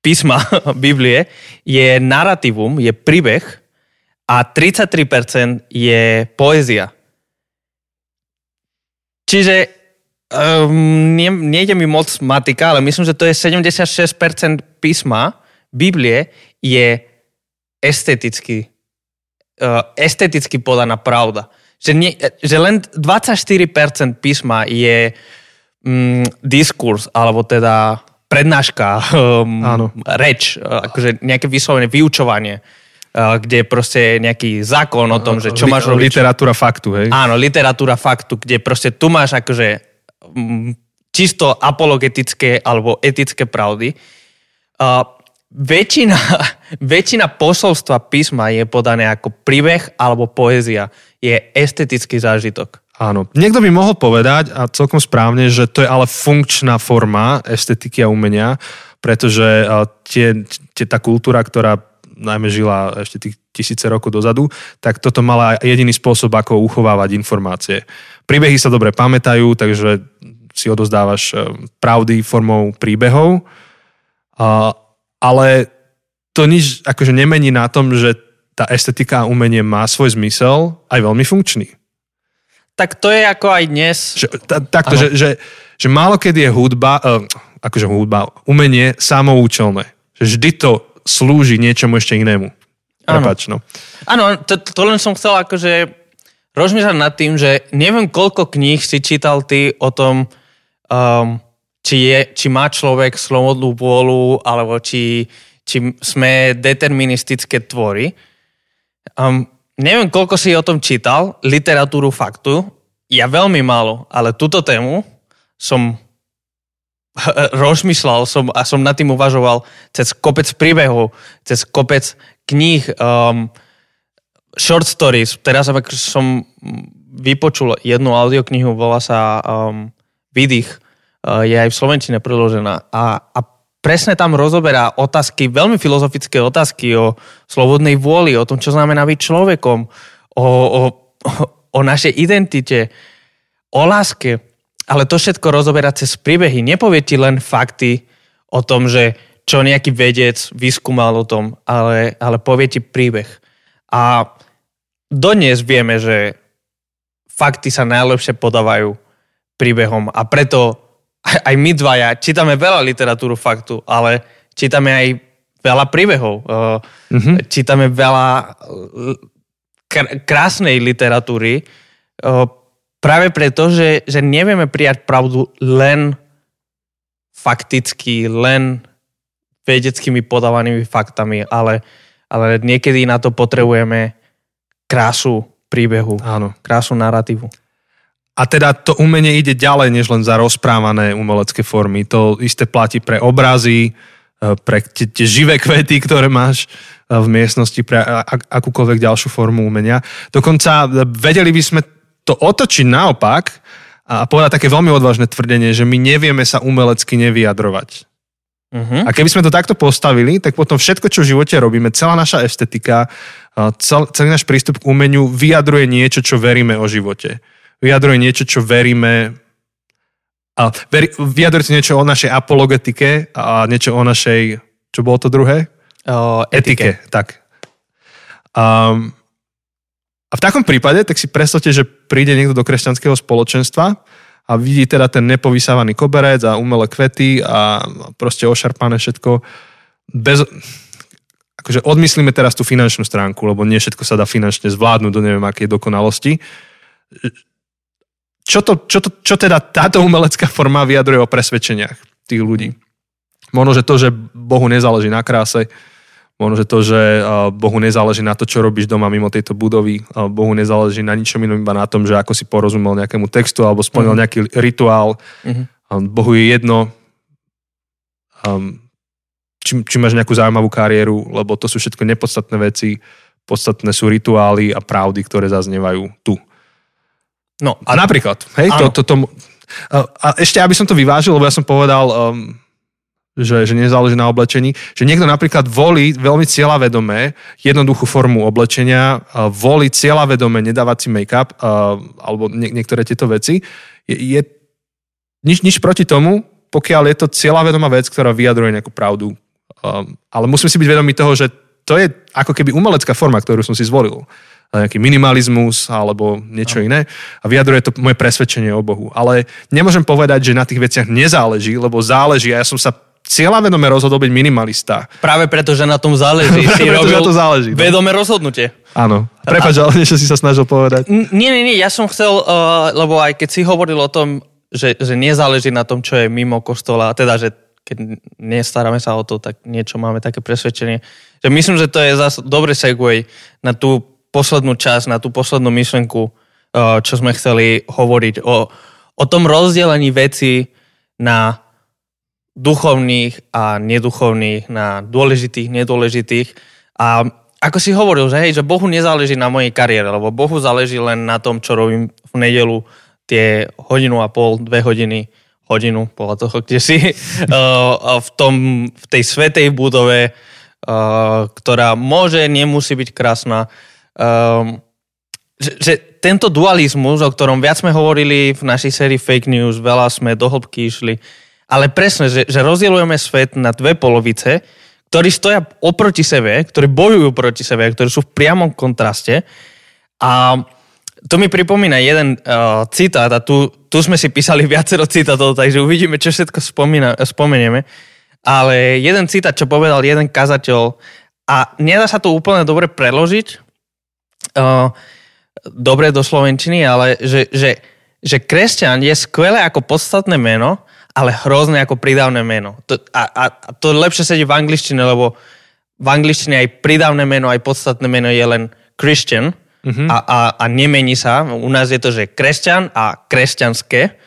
písma Biblie je narratívum, je príbeh a 33% je poézia. Čiže um, nie, nejde mi moc matika, ale myslím, že to je 76% písma Biblie je esteticky, uh, esteticky podaná pravda. Že, nie, že len 24% písma je um, diskurs, alebo teda prednáška, um, Áno. reč, uh, akože nejaké vyslovené vyučovanie, uh, kde je proste nejaký zákon o tom, že čo máš robiť. Literatúra faktu, hej? Áno, literatúra faktu, kde proste tu máš akože čisto apologetické alebo etické pravdy. Väčšina, väčšina posolstva písma je podané ako príbeh alebo poézia. Je estetický zážitok. Áno. Niekto by mohol povedať, a celkom správne, že to je ale funkčná forma estetiky a umenia, pretože tie, tie, tá kultúra, ktorá najmä žila ešte tých tisíce rokov dozadu, tak toto mala jediný spôsob, ako uchovávať informácie. Príbehy sa dobre pamätajú, takže si odozdávaš e, pravdy formou príbehov, ale to nič akože nemení na tom, že tá estetika a umenie má svoj zmysel, aj veľmi funkčný. Tak to je ako aj dnes. Že, ta, takto, že, že, že málo kedy je hudba, uh, akože hudba, umenie samoučelné. Že vždy to slúži niečomu ešte inému. Prepač, no. Áno, to, to len som chcel akože rozmýšľať nad tým, že neviem, koľko kníh si čítal ty o tom, um, či, je, či má človek slobodnú vôľu, alebo či, či sme deterministické tvory. Um, neviem, koľko si o tom čítal, literatúru faktu. Ja veľmi málo, ale túto tému som rozmýšľal som a som nad tým uvažoval cez kopec príbehov, cez kopec kníh, um, short stories. Teraz som vypočul jednu audioknihu, volá sa um, Vydych. Uh, je aj v Slovenčine preložená. A, a presne tam rozoberá otázky, veľmi filozofické otázky o slobodnej vôli, o tom, čo znamená byť človekom, o, o, o našej identite, o láske. Ale to všetko rozoberá cez príbehy. Nepovie ti len fakty o tom, že čo nejaký vedec vyskúmal o tom, ale, ale povie ti príbeh. A dodnes vieme, že fakty sa najlepšie podávajú príbehom a preto aj my dvaja čítame veľa literatúru faktu, ale čítame aj veľa príbehov. Mm-hmm. Čítame veľa kr- krásnej literatúry práve preto, že, že nevieme prijať pravdu len fakticky, len vedeckými podávanými faktami, ale, ale niekedy na to potrebujeme krásu príbehu, Áno. krásu narratívu. A teda to umenie ide ďalej, než len za rozprávané umelecké formy. To isté platí pre obrazy, e, pre tie, tie živé kvety, ktoré máš e, v miestnosti, pre akúkoľvek ďalšiu formu umenia. Dokonca e, vedeli by sme to otočiť naopak a povedať také veľmi odvážne tvrdenie, že my nevieme sa umelecky nevyjadrovať. Uh-huh. A keby sme to takto postavili, tak potom všetko, čo v živote robíme, celá naša estetika, cel, celý náš prístup k umeniu vyjadruje niečo, čo veríme o živote vyjadruje niečo, čo veríme a veri, vyjadrujete niečo o našej apologetike a niečo o našej, čo bolo to druhé? O, etike. etike. Tak. Um, a v takom prípade, tak si predstavte, že príde niekto do kresťanského spoločenstva a vidí teda ten nepovysávaný koberec a umelé kvety a proste ošarpané všetko. Bez, akože odmyslíme teraz tú finančnú stránku, lebo nie všetko sa dá finančne zvládnuť do neviem akej dokonalosti čo, to, čo, to, čo teda táto umelecká forma vyjadruje o presvedčeniach tých ľudí? Možno, že to, že Bohu nezáleží na kráse, možno, že to, že Bohu nezáleží na to, čo robíš doma mimo tejto budovy, Bohu nezáleží na ničom inom, iba na tom, že ako si porozumel nejakému textu alebo splnil mm-hmm. nejaký rituál. Mm-hmm. Bohu je jedno, či, či máš nejakú zaujímavú kariéru, lebo to sú všetko nepodstatné veci, podstatné sú rituály a pravdy, ktoré zaznievajú tu. No a napríklad, hej, to, to, to, a ešte, aby som to vyvážil, lebo ja som povedal, um, že, že nezáleží na oblečení, že niekto napríklad volí veľmi cieľavedomé jednoduchú formu oblečenia, uh, volí cieľavedomé nedávať si make-up uh, alebo nie, niektoré tieto veci, je, je nič, nič proti tomu, pokiaľ je to cieľavedomá vec, ktorá vyjadruje nejakú pravdu. Um, ale musím si byť vedomý toho, že to je ako keby umelecká forma, ktorú som si zvolil nejaký minimalizmus alebo niečo iné a vyjadruje to moje presvedčenie o Bohu. Ale nemôžem povedať, že na tých veciach nezáleží, lebo záleží a ja som sa cieľavedome rozhodol byť minimalista. Práve preto, že na tom záleží. si robil na to záleží. No. Vedomé rozhodnutie. Áno. Prepač, ale niečo si sa snažil povedať. Nie, nie, nie. Ja som chcel, uh, lebo aj keď si hovoril o tom, že, že nezáleží na tom, čo je mimo kostola, teda, že keď nestaráme sa o to, tak niečo máme také presvedčenie. Že myslím, že to je zase dobrý segue na tú poslednú časť, na tú poslednú myšlenku, eh, čo sme chceli hovoriť o, o tom rozdelení veci na duchovných a neduchovných, na dôležitých, nedôležitých. A ako si hovoril, že, hej, že Bohu nezáleží na mojej kariére, lebo Bohu záleží len na tom, čo robím v nedelu tie hodinu a pol, dve hodiny, hodinu, podľa toho, kde si, eh, v, tom, v tej svetej budove, uh, ktorá môže, nemusí byť krásna. Um, že, že tento dualizmus, o ktorom viac sme hovorili v našej sérii Fake News, veľa sme do hĺbky išli, ale presne, že, že rozdielujeme svet na dve polovice, ktorí stoja oproti sebe, ktorí bojujú proti sebe, ktorí sú v priamom kontraste. A to mi pripomína jeden uh, citát a tu, tu sme si písali viacero citátov, takže uvidíme, čo všetko spomína, spomenieme. Ale jeden citát, čo povedal jeden kazateľ a nedá sa to úplne dobre preložiť, uh, dobre do Slovenčiny, ale že, že, že kresťan je skvelé ako podstatné meno, ale hrozné ako pridávne meno. To, a, a, a to lepšie sedí v angličtine, lebo v angličtine aj pridávne meno, aj podstatné meno je len Christian mm-hmm. a, a, a nemení sa. U nás je to, že kresťan a kresťanské.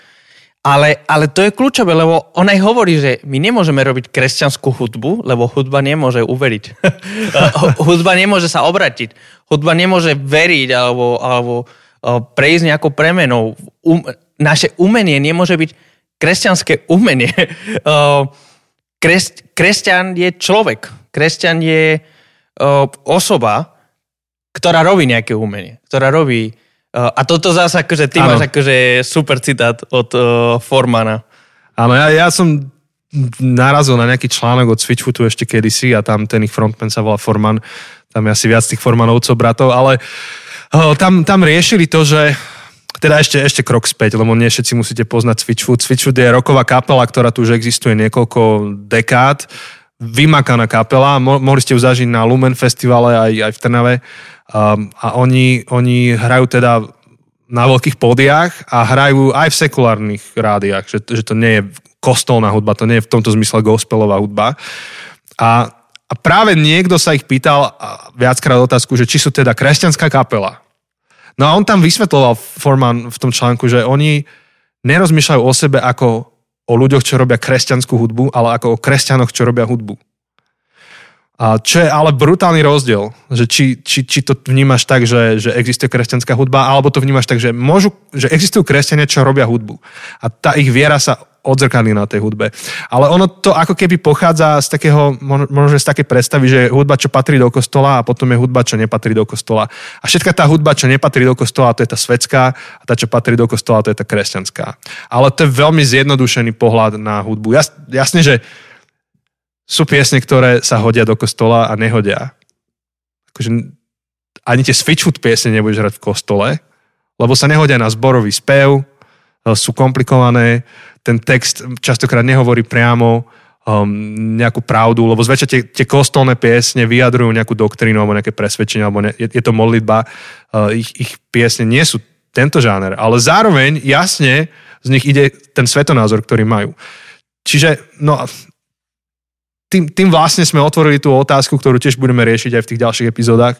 Ale, ale to je kľúčové, lebo on aj hovorí, že my nemôžeme robiť kresťanskú hudbu, lebo hudba nemôže uveriť. hudba nemôže sa obratiť. Hudba nemôže veriť alebo, alebo prejsť nejakou premenou. Um, naše umenie nemôže byť kresťanské umenie. Kres, kresťan je človek. Kresťan je osoba, ktorá robí nejaké umenie. Ktorá robí a toto zase akože ty ano. máš akože super citát od uh, Formana. Áno, ja, ja som narazil na nejaký článok od Switchfootu ešte kedysi a tam ten ich frontman sa volá Forman. Tam je asi viac tých Formanovcov bratov, ale uh, tam, tam riešili to, že teda ešte, ešte krok späť, lebo nie všetci musíte poznať Switchfoot. Switchfoot je roková kapela, ktorá tu už existuje niekoľko dekád. Vymakaná kapela, Mo- mohli ste ju zažiť na Lumen festivale aj, aj v Trnave. Um, a oni, oni hrajú teda na veľkých pódiách a hrajú aj v sekulárnych rádiách, že, že to nie je kostolná hudba, to nie je v tomto zmysle gospelová hudba. A, a práve niekto sa ich pýtal viackrát otázku, že či sú teda kresťanská kapela. No a on tam vysvetloval, Forman v tom článku, že oni nerozmýšľajú o sebe ako o ľuďoch, čo robia kresťanskú hudbu, ale ako o kresťanoch, čo robia hudbu. A čo je ale brutálny rozdiel, že či, či, či to vnímaš tak, že, že existuje kresťanská hudba, alebo to vnímaš tak, že, môžu, že existujú kresťania, čo robia hudbu. A tá ich viera sa odzrkadlí na tej hudbe. Ale ono to ako keby pochádza z takého, možno z také predstavy, že hudba, čo patrí do kostola a potom je hudba, čo nepatrí do kostola. A všetka tá hudba, čo nepatrí do kostola, to je tá svetská a tá, čo patrí do kostola, to je tá kresťanská. Ale to je veľmi zjednodušený pohľad na hudbu. Jas, jasne, že sú piesne, ktoré sa hodia do kostola a nehodia. Akože ani tie switchfoot piesne nebudeš hrať v kostole, lebo sa nehodia na zborový spev, sú komplikované, ten text častokrát nehovorí priamo um, nejakú pravdu, lebo zväčša tie, tie kostolné piesne vyjadrujú nejakú doktrínu alebo nejaké presvedčenie, alebo ne, je, je to modlitba. Uh, ich, ich piesne nie sú tento žáner, ale zároveň jasne z nich ide ten svetonázor, ktorý majú. Čiže no, tým, tým vlastne sme otvorili tú otázku, ktorú tiež budeme riešiť aj v tých ďalších epizódach,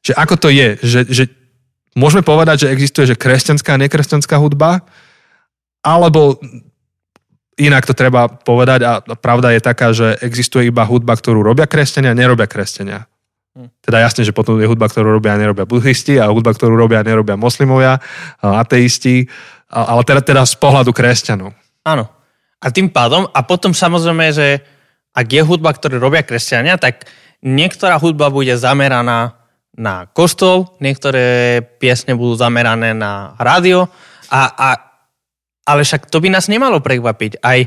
že ako to je, že, že môžeme povedať, že existuje že kresťanská a nekresťanská hudba, alebo inak to treba povedať a pravda je taká, že existuje iba hudba, ktorú robia kresťania a nerobia kresťania. Hm. Teda jasne, že potom je hudba, ktorú robia a nerobia buddhisti a hudba, ktorú robia a nerobia moslimovia, ateisti, ale teda, teda z pohľadu kresťanov. Áno. A tým pádom, a potom samozrejme, že ak je hudba, ktorú robia kresťania, tak niektorá hudba bude zameraná na kostol, niektoré piesne budú zamerané na rádio, a, a, ale však to by nás nemalo prekvapiť. Aj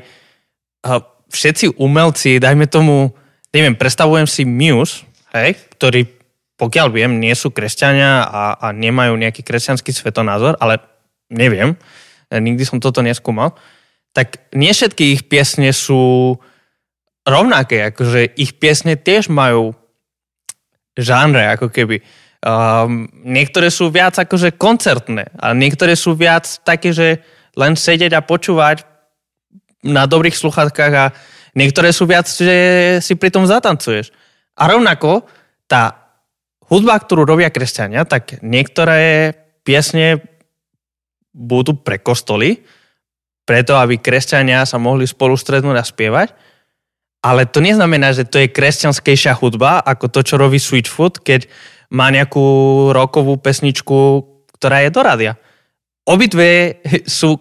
všetci umelci, dajme tomu, neviem, predstavujem si Muse, hej, ktorí, pokiaľ viem, nie sú kresťania a, a nemajú nejaký kresťanský svetonázor, ale neviem, nikdy som toto neskúmal tak nie všetky ich piesne sú rovnaké, akože ich piesne tiež majú žánre, ako keby. Um, niektoré sú viac akože koncertné a niektoré sú viac také, že len sedieť a počúvať na dobrých sluchatkách a niektoré sú viac, že si pri tom zatancuješ. A rovnako tá hudba, ktorú robia kresťania, tak niektoré piesne budú pre kostoly, preto, aby kresťania sa mohli spolu stretnúť a spievať. Ale to neznamená, že to je kresťanskejšia hudba ako to, čo robí Sweetfoot, keď má nejakú rokovú pesničku, ktorá je do rádia. Obidve sú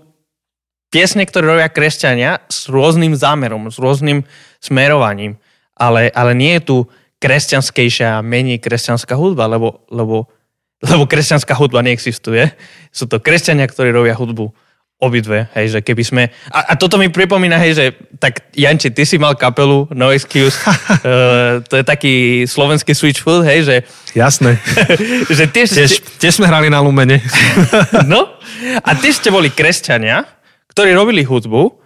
piesne, ktoré robia kresťania s rôznym zámerom, s rôznym smerovaním. ale, ale nie je tu kresťanskejšia a menej kresťanská hudba, lebo, lebo, lebo kresťanská hudba neexistuje. Sú to kresťania, ktorí robia hudbu obidve, hej, že keby sme... A, a toto mi pripomína, hej, že tak Janči, ty si mal kapelu No Excuse, uh, to je taký slovenský switchfoot, hej, že... Jasné. že tiež, tiež, tiež sme hrali na Lumene. no, a tiež ste boli kresťania, ktorí robili hudbu,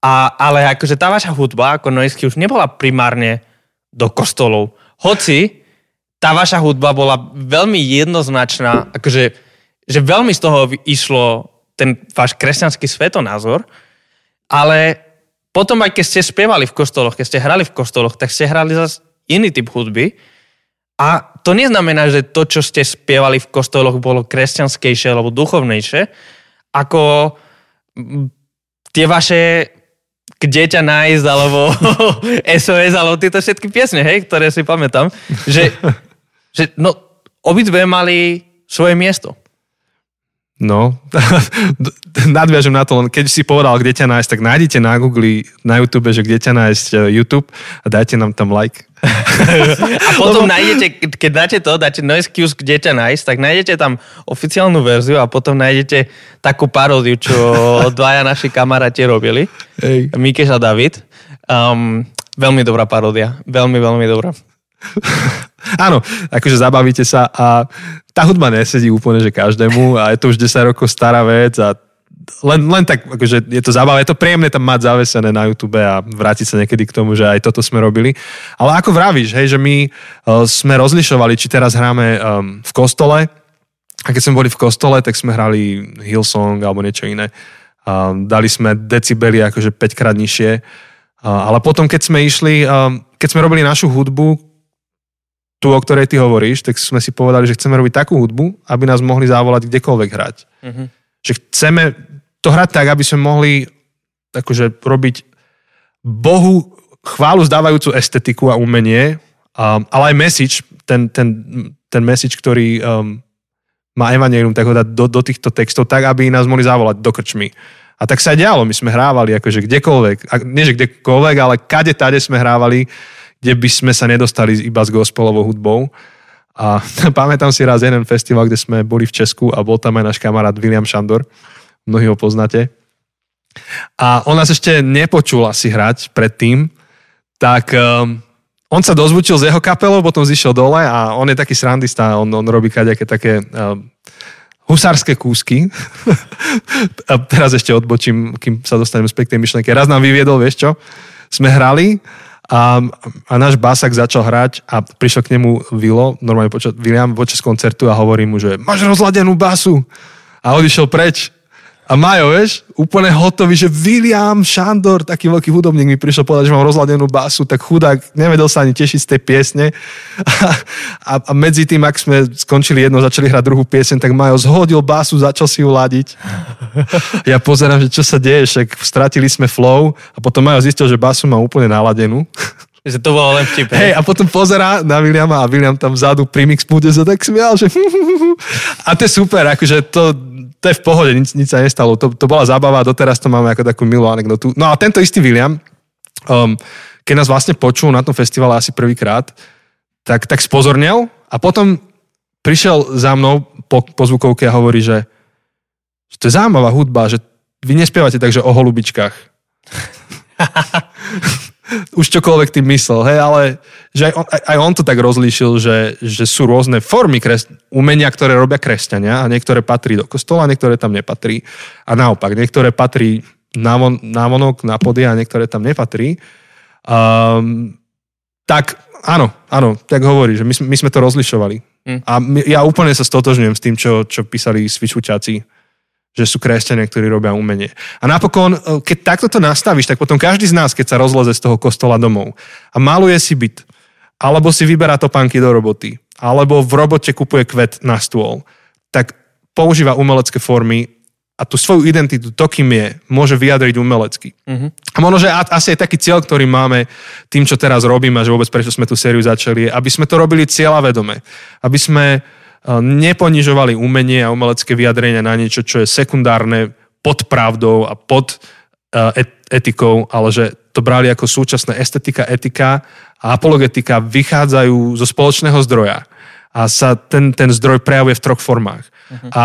a, ale akože tá vaša hudba, ako No Excuse, nebola primárne do kostolov. Hoci tá vaša hudba bola veľmi jednoznačná, akože že veľmi z toho išlo ten váš kresťanský svetonázor, ale potom aj keď ste spievali v kostoloch, keď ste hrali v kostoloch, tak ste hrali zase iný typ hudby a to neznamená, že to, čo ste spievali v kostoloch, bolo kresťanskejšie alebo duchovnejšie, ako tie vaše kde ťa nájsť, alebo SOS, alebo tieto všetky piesne, hej, ktoré si pamätám, že, že no, obidve mali svoje miesto. No, nadviažem na to, len keď si povedal, kde ťa nájsť, tak nájdete na Google, na YouTube, že kde ťa nájsť e, YouTube a dajte nám tam like. a potom Lebo... nájdete, keď dáte to, dáte no excuse, kde ťa nájsť, tak nájdete tam oficiálnu verziu a potom nájdete takú paródiu, čo dvaja naši kamaráti robili. Mikeš a David. Um, veľmi dobrá paródia. Veľmi, veľmi dobrá. Áno, akože zabavíte sa a tá hudba nesedí úplne, že každému a je to už 10 rokov stará vec a len, len tak, akože je to zábava, je to príjemné tam mať zavesené na YouTube a vrátiť sa niekedy k tomu, že aj toto sme robili. Ale ako vravíš, hej, že my uh, sme rozlišovali, či teraz hráme um, v kostole a keď sme boli v kostole, tak sme hrali Hillsong alebo niečo iné. Um, dali sme decibely akože 5 krát nižšie. Uh, ale potom, keď sme išli, um, keď sme robili našu hudbu, tú, o ktorej ty hovoríš, tak sme si povedali, že chceme robiť takú hudbu, aby nás mohli zavolať kdekoľvek hrať. Uh-huh. Že chceme to hrať tak, aby sme mohli akože robiť Bohu chválu zdávajúcu estetiku a umenie, um, ale aj message, ten, ten, ten message, ktorý um, má Evangelium, tak ho dať do, do týchto textov tak, aby nás mohli zavolať do krčmy. A tak sa dialo, my sme hrávali akože kdekoľvek, a nie že kdekoľvek, ale kade tade sme hrávali kde by sme sa nedostali iba s gospelovou hudbou. A pamätám si raz jeden festival, kde sme boli v Česku a bol tam aj náš kamarát William Šandor. Mnohí ho poznáte. A on nás ešte nepočul asi hrať predtým, tak um, on sa dozvučil z jeho kapelou, potom zišiel dole a on je taký srandista, on, on robí kaďaké také um, husárske kúsky. a teraz ešte odbočím, kým sa dostanem späť k tej myšlenke. Raz nám vyviedol, vieš čo? Sme hrali a, a náš basak začal hrať a prišiel k nemu Vilo, normálne počas, William počas koncertu a hovorí mu, že máš rozladenú basu. A odišiel preč. A Majo, vieš, úplne hotový, že William Šandor, taký veľký hudobník mi prišiel povedať, že mám rozladenú basu, tak chudák nevedel sa ani tešiť z tej piesne. A, a, a medzi tým, ak sme skončili jedno, začali hrať druhú piesň, tak Majo zhodil basu, začal si ju ladiť. Ja pozerám, že čo sa deje, však stratili sme flow a potom Majo zistil, že basu má úplne naladenú. Že to bolo len vtip. Hej, a potom pozerá na Williama a William tam vzadu pri mix sa tak smial, že a to je super, akože to, to je v pohode, nič, nič sa nestalo. To, to bola zábava a doteraz to máme ako takú milú anekdotu. No a tento istý William, um, keď nás vlastne počul na tom festivale asi prvýkrát, tak, tak spozornil a potom prišiel za mnou po, po zvukovke a hovorí, že, že to je zaujímavá hudba, že vy nespievate takže o holubičkách. už čokoľvek tým myslel, hej, ale že aj on, aj on to tak rozlíšil, že, že sú rôzne formy kres, umenia, ktoré robia kresťania a niektoré patrí do kostola, niektoré tam nepatrí. A naopak, niektoré patrí návon, návonok, na pody a niektoré tam nepatrí. Um, tak áno, áno, tak hovorí, že my, my sme to rozlišovali. Mm. A my, ja úplne sa stotožňujem s tým, čo, čo písali svičuťaci že sú kresťania, ktorí robia umenie. A napokon, e, keď takto to nastavíš, tak potom každý z nás, keď sa rozleze z toho kostola domov a maluje si byt, alebo si vyberá topánky do roboty, alebo v robote kupuje kvet na stôl, tak používa umelecké formy a tú svoju identitu, to, kým je, môže vyjadriť umelecky. Uh-huh. A možno, že asi je taký cieľ, ktorý máme tým, čo teraz robíme, že vôbec prečo sme tú sériu začali, aby sme to robili cieľa vedome. Aby sme neponižovali umenie a umelecké vyjadrenia na niečo, čo je sekundárne pod pravdou a pod etikou, ale že to brali ako súčasná estetika, etika a apologetika vychádzajú zo spoločného zdroja a sa ten, ten zdroj prejavuje v troch formách. Uh-huh. A,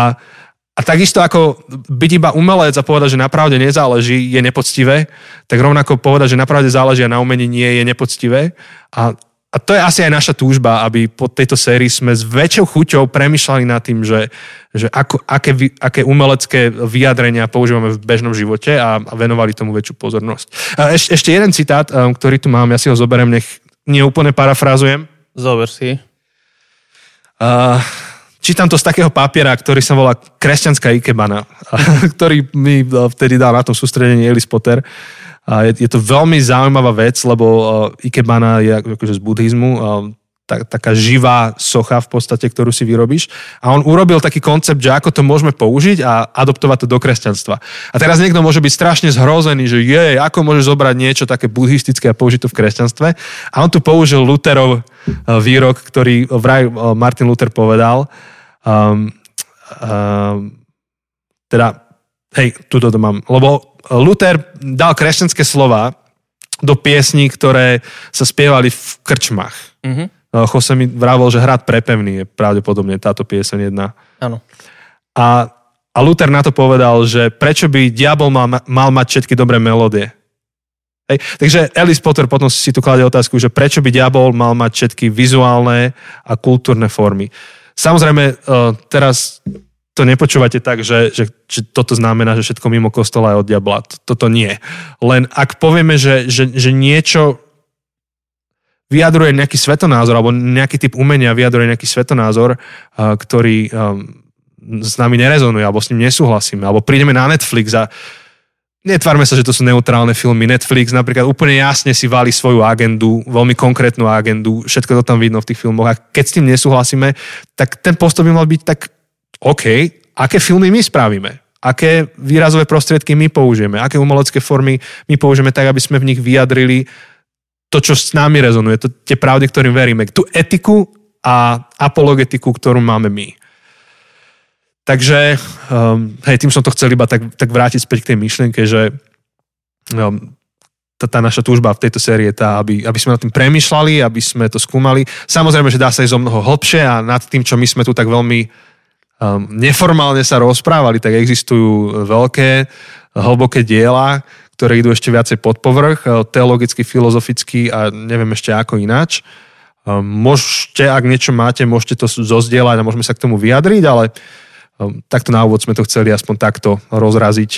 a takisto ako byť iba umelec a povedať, že napravde nezáleží, je nepoctivé, tak rovnako povedať, že napravde záleží a na umení nie je nepoctivé. A, a to je asi aj naša túžba, aby po tejto sérii sme s väčšou chuťou premyšľali nad tým, že, že ako, aké, aké umelecké vyjadrenia používame v bežnom živote a, a venovali tomu väčšiu pozornosť. A eš, ešte jeden citát, um, ktorý tu mám, ja si ho zoberiem, nech nie úplne parafrázujem. Zober si. Uh, čítam to z takého papiera, ktorý sa volá Kresťanská ikebana, ktorý mi uh, vtedy dal na tom sústredení Elis Potter. A je, je to veľmi zaujímavá vec, lebo uh, Ikebana je akože z buddhizmu, uh, tak, taká živá socha v podstate, ktorú si vyrobíš. A on urobil taký koncept, že ako to môžeme použiť a adoptovať to do kresťanstva. A teraz niekto môže byť strašne zhrozený, že je, ako môže zobrať niečo také buddhistické a použiť to v kresťanstve. A on tu použil Lutherov uh, výrok, ktorý vraj uh, Martin Luther povedal. Um, um, teda, hej, tuto to mám. Lebo Luther dal kresťanské slova do piesní, ktoré sa spievali v krčmách. Mm-hmm. Jose mi vravol, že hrad prepevný je pravdepodobne táto pieseň jedna. Áno. A, a Luther na to povedal, že prečo by diabol mal, mal mať všetky dobré melódie. Hej. Takže Alice Potter potom si tu kladie otázku, že prečo by diabol mal mať všetky vizuálne a kultúrne formy. Samozrejme, e, teraz to nepočúvate tak, že, že, že toto znamená, že všetko mimo kostola je od diabla. Toto nie. Len ak povieme, že, že, že niečo vyjadruje nejaký svetonázor alebo nejaký typ umenia vyjadruje nejaký svetonázor, ktorý s nami nerezonuje alebo s ním nesúhlasíme. Alebo prídeme na Netflix a netvárme sa, že to sú neutrálne filmy. Netflix napríklad úplne jasne si valí svoju agendu, veľmi konkrétnu agendu, všetko to tam vidno v tých filmoch a keď s tým nesúhlasíme, tak ten postup by mal byť tak OK, aké filmy my spravíme? Aké výrazové prostriedky my použijeme? Aké umelecké formy my použijeme tak, aby sme v nich vyjadrili to, čo s nami rezonuje, to, tie pravdy, ktorým veríme. Tú etiku a apologetiku, ktorú máme my. Takže, um, hej, tým som to chcel iba tak, tak vrátiť späť k tej myšlienke, že um, tá, tá naša túžba v tejto sérii je tá, aby, aby sme nad tým premyšľali, aby sme to skúmali. Samozrejme, že dá sa ísť o mnoho hlbšie a nad tým, čo my sme tu tak veľmi neformálne sa rozprávali, tak existujú veľké, hlboké diela, ktoré idú ešte viacej pod povrch, uh, teologicky, filozoficky a neviem ešte ako ináč. Um, môžete, ak niečo máte, môžete to zozdieľať a môžeme sa k tomu vyjadriť, ale um, takto na úvod sme to chceli aspoň takto rozraziť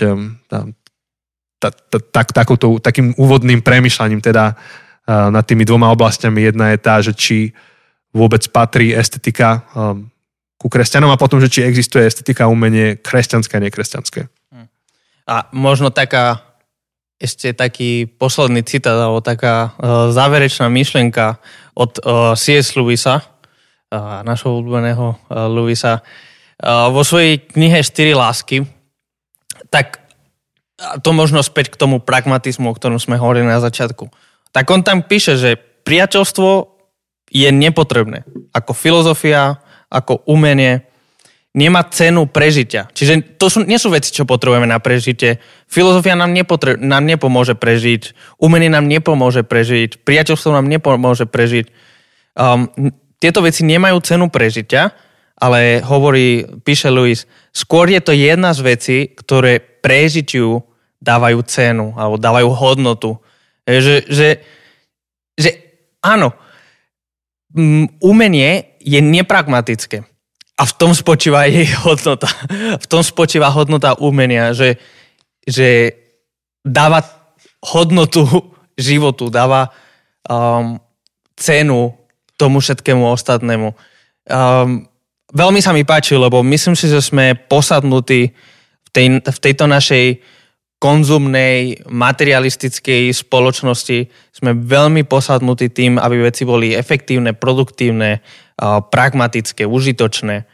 takým úvodným premyšľaním teda nad tými dvoma oblastiami. Jedna je tá, že či vôbec patrí estetika ku kresťanom a potom, že či existuje estetika umenie kresťanské a nekresťanské. Hm. A možno taká ešte taký posledný citát alebo taká uh, záverečná myšlienka od uh, C.S. Lewisa, uh, našho obľúbeného uh, Lewisa, uh, vo svojej knihe Štyri lásky, tak to možno späť k tomu pragmatizmu, o ktorom sme hovorili na začiatku. Tak on tam píše, že priateľstvo je nepotrebné. Ako filozofia, ako umenie, nemá cenu prežitia. Čiže to sú, nie sú veci, čo potrebujeme na prežitie. Filozofia nám, nepotre- nám nepomôže prežiť, umenie nám nepomôže prežiť, priateľstvo nám nepomôže prežiť. Um, tieto veci nemajú cenu prežitia, ale hovorí, píše Luis, skôr je to jedna z vecí, ktoré prežitiu dávajú cenu alebo dávajú hodnotu. Že, že, že áno, umenie je nepragmatické. A v tom spočíva jej hodnota. V tom spočíva hodnota umenia, že, že dáva hodnotu životu, dáva um, cenu tomu všetkému ostatnému. Um, veľmi sa mi páči, lebo myslím si, že sme posadnutí v, tej, v tejto našej konzumnej, materialistickej spoločnosti sme veľmi posadnutí tým, aby veci boli efektívne, produktívne, pragmatické, užitočné,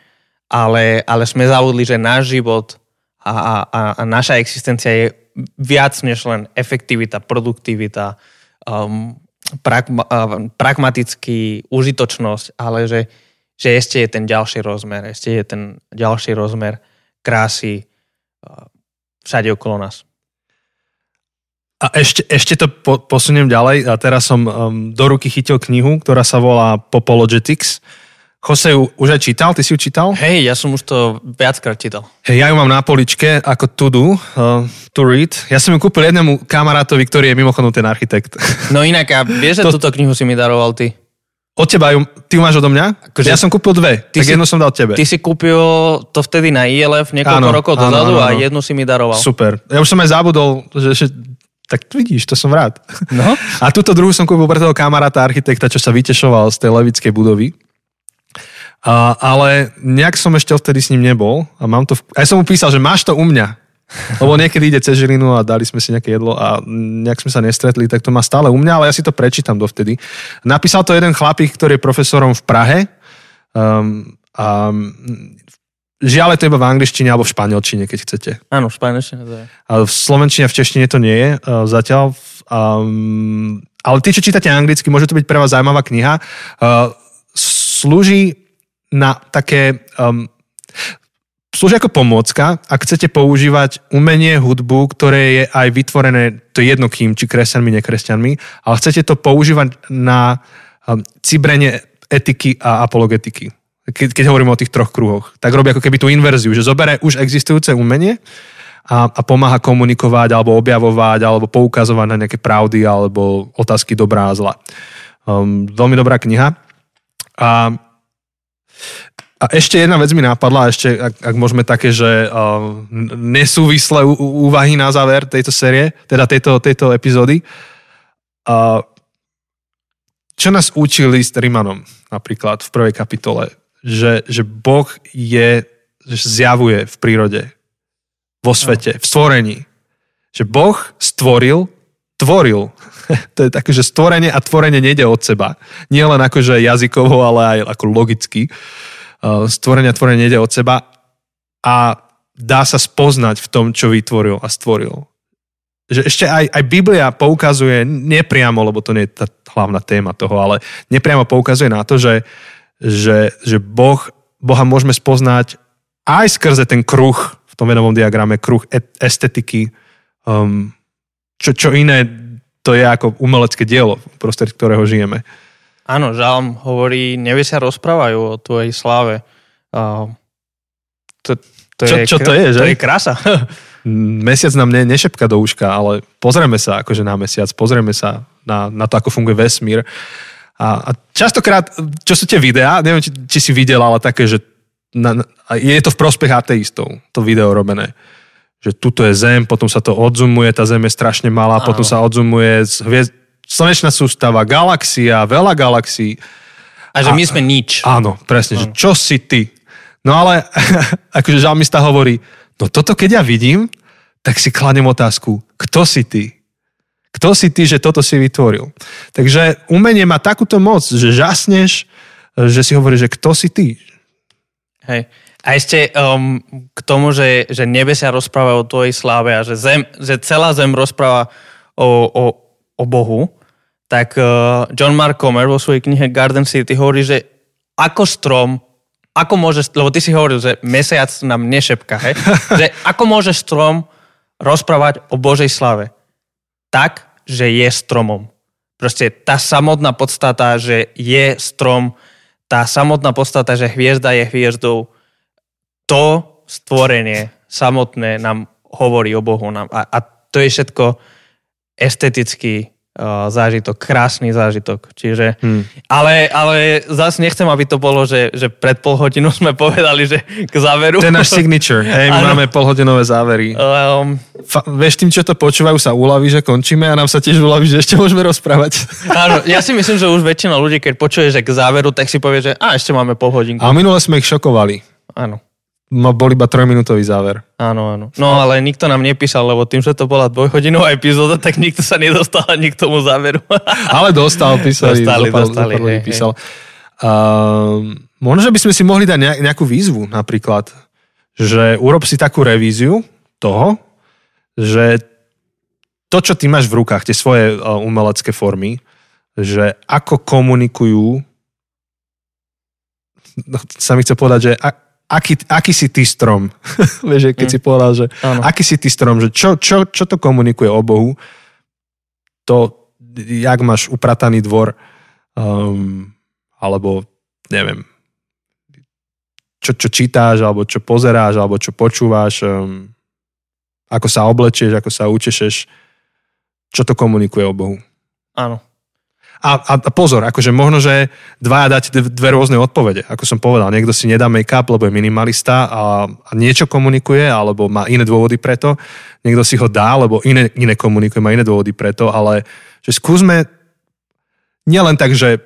ale, ale sme zavodli, že náš život a, a, a naša existencia je viac než len efektivita, produktivita, um, pragma, uh, pragmatický, užitočnosť, ale že, že ešte je ten ďalší rozmer, ešte je ten ďalší rozmer krásy všade okolo nás. A ešte, ešte to po, posuniem ďalej. A teraz som um, do ruky chytil knihu, ktorá sa volá Popologetics. Jose ju už aj čítal? Ty si ju čítal? Hej, ja som už to viackrát čítal. Hej, ja ju mám na poličke ako to do, uh, to read. Ja som ju kúpil jednému kamarátovi, ktorý je mimochodom ten architekt. No inak, a vieš, že to... túto knihu si mi daroval ty? Od teba ju, ty ju máš odo mňa? Akože, ja som kúpil dve, tak si, jednu som dal tebe. Ty si kúpil to vtedy na ILF niekoľko áno, rokov dozadu áno, áno, a jednu si mi daroval. Super. Ja už som aj zabudol, že, že tak vidíš, to som rád. No? A túto druhú som kúpil pre toho kamaráta architekta, čo sa vytešoval z tej levickej budovy. A, ale nejak som ešte vtedy s ním nebol a mám to... V... Aj som mu písal, že máš to u mňa. Lebo niekedy ide cez Žilinu a dali sme si nejaké jedlo a nejak sme sa nestretli, tak to má stále u mňa, ale ja si to prečítam dovtedy. Napísal to jeden chlapík, ktorý je profesorom v Prahe. Um, a Žiaľ, je to iba v angličtine alebo v španielčine, keď chcete. Áno, v španielčine to je. Ale v slovenčine a v češtine to nie je uh, zatiaľ. Um, ale tí, čo čítate anglicky, môže to byť pre vás zaujímavá kniha. Uh, slúži na také... Um, slúži ako pomôcka, ak chcete používať umenie, hudbu, ktoré je aj vytvorené, to je jedno kým, či kresťanmi, nekresťanmi, ale chcete to používať na um, cibrenie etiky a apologetiky keď, keď hovoríme o tých troch kruhoch, tak robí ako keby tú inverziu, že zoberie už existujúce umenie a, a pomáha komunikovať alebo objavovať alebo poukazovať na nejaké pravdy alebo otázky dobrá a zla. Um, veľmi dobrá kniha. A, a ešte jedna vec mi napadla, ešte ak, ak môžeme také, že uh, nesúvislé úvahy na záver tejto série, teda tejto, tejto epizódy. Uh, čo nás učil list Rimanom napríklad v prvej kapitole? Že, že Boh je, že zjavuje v prírode, vo svete, v stvorení. Že Boh stvoril, tvoril. to je také, že stvorenie a tvorenie nejde od seba. Nie len akože jazykovo, ale aj ako logicky. Uh, stvorenie a tvorenie nejde od seba a dá sa spoznať v tom, čo vytvoril a stvoril. Že ešte aj, aj Biblia poukazuje nepriamo, lebo to nie je tá hlavná téma toho, ale nepriamo poukazuje na to, že, že, že boh, Boha môžeme spoznať aj skrze ten kruh v tom venovom diagrame, kruh estetiky, um, čo, čo iné to je ako umelecké dielo, prostred ktorého žijeme. Áno, žalm hovorí, nevesia rozprávajú o tvojej sláve. Uh, to, to čo, je, čo to je, že? To je krása. Mesiac nám ne, nešepka do uška, ale pozrieme sa akože na mesiac, pozrieme sa na, na to, ako funguje vesmír a, a častokrát, čo sú tie videá, neviem, či, či si videl, ale také, že na, je to v prospech ateistov, to video robené. Že tuto je Zem, potom sa to odzumuje, tá Zem je strašne malá, Áno. potom sa odzumuje hviezd, slnečná sústava, galaxia, veľa galaxií. A že my sme nič. Áno, presne, áno. že čo si ty? No ale, akože žalmista hovorí, no toto keď ja vidím, tak si kladem otázku, kto si ty? Kto si ty, že toto si vytvoril? Takže umenie má takúto moc, že žasneš, že si hovoríš, že kto si ty? Hej. A ešte um, k tomu, že, že nebesia rozpráva o tvojej sláve a že, zem, že celá zem rozpráva o, o, o Bohu, tak uh, John Mark Comer vo svojej knihe Garden City hovorí, že ako strom, ako môže, lebo ty si hovoril, že mesiac nám nešepka, hej? že ako môže strom rozprávať o Božej slave? tak, že je stromom. Proste tá samotná podstata, že je strom, tá samotná podstata, že hviezda je hviezdou, to stvorenie samotné nám hovorí o Bohu. Nám. A, a to je všetko esteticky zážitok, krásny zážitok. Čiže, hmm. ale, ale zase nechcem, aby to bolo, že, že pred pol hodinu sme povedali, že k záveru. To je náš signature. Hej, my ano. máme polhodinové závery. Um, Fa- vieš, tým, čo to počúvajú, sa uľaví, že končíme a nám sa tiež uľaví, že ešte môžeme rozprávať. Áno, ja si myslím, že už väčšina ľudí, keď počuje, že k záveru, tak si povie, že a ešte máme pol hodinku. A minule sme ich šokovali. Áno no, bol iba trojminútový záver. Áno, áno. No ale nikto nám nepísal, lebo tým, že to bola dvojhodinová epizóda, tak nikto sa nedostal ani k tomu záveru. ale dostal, písali. Dostali, zopal, dostali. Zopal, hej, písal. Hej. Uh, možno, že by sme si mohli dať nejakú výzvu napríklad, že urob si takú revíziu toho, že to, čo ty máš v rukách, tie svoje uh, umelecké formy, že ako komunikujú no, sa mi chce povedať, že aký, aký si ty strom. Vieš, keď mm. si povedal, že ano. aký si ty strom, že čo, čo, čo to komunikuje o Bohu, to, jak máš uprataný dvor, um, alebo neviem, čo, čo čítáš, alebo čo pozeráš, alebo čo počúvaš, um, ako sa oblečieš, ako sa učešeš, čo to komunikuje o Bohu. Áno. A, a, a pozor, akože možno, že dvaja dáte dve rôzne odpovede. Ako som povedal, niekto si nedá make-up, lebo je minimalista a, a niečo komunikuje, alebo má iné dôvody preto. Niekto si ho dá, lebo iné, iné komunikuje, má iné dôvody preto, ale že skúsme nielen tak, že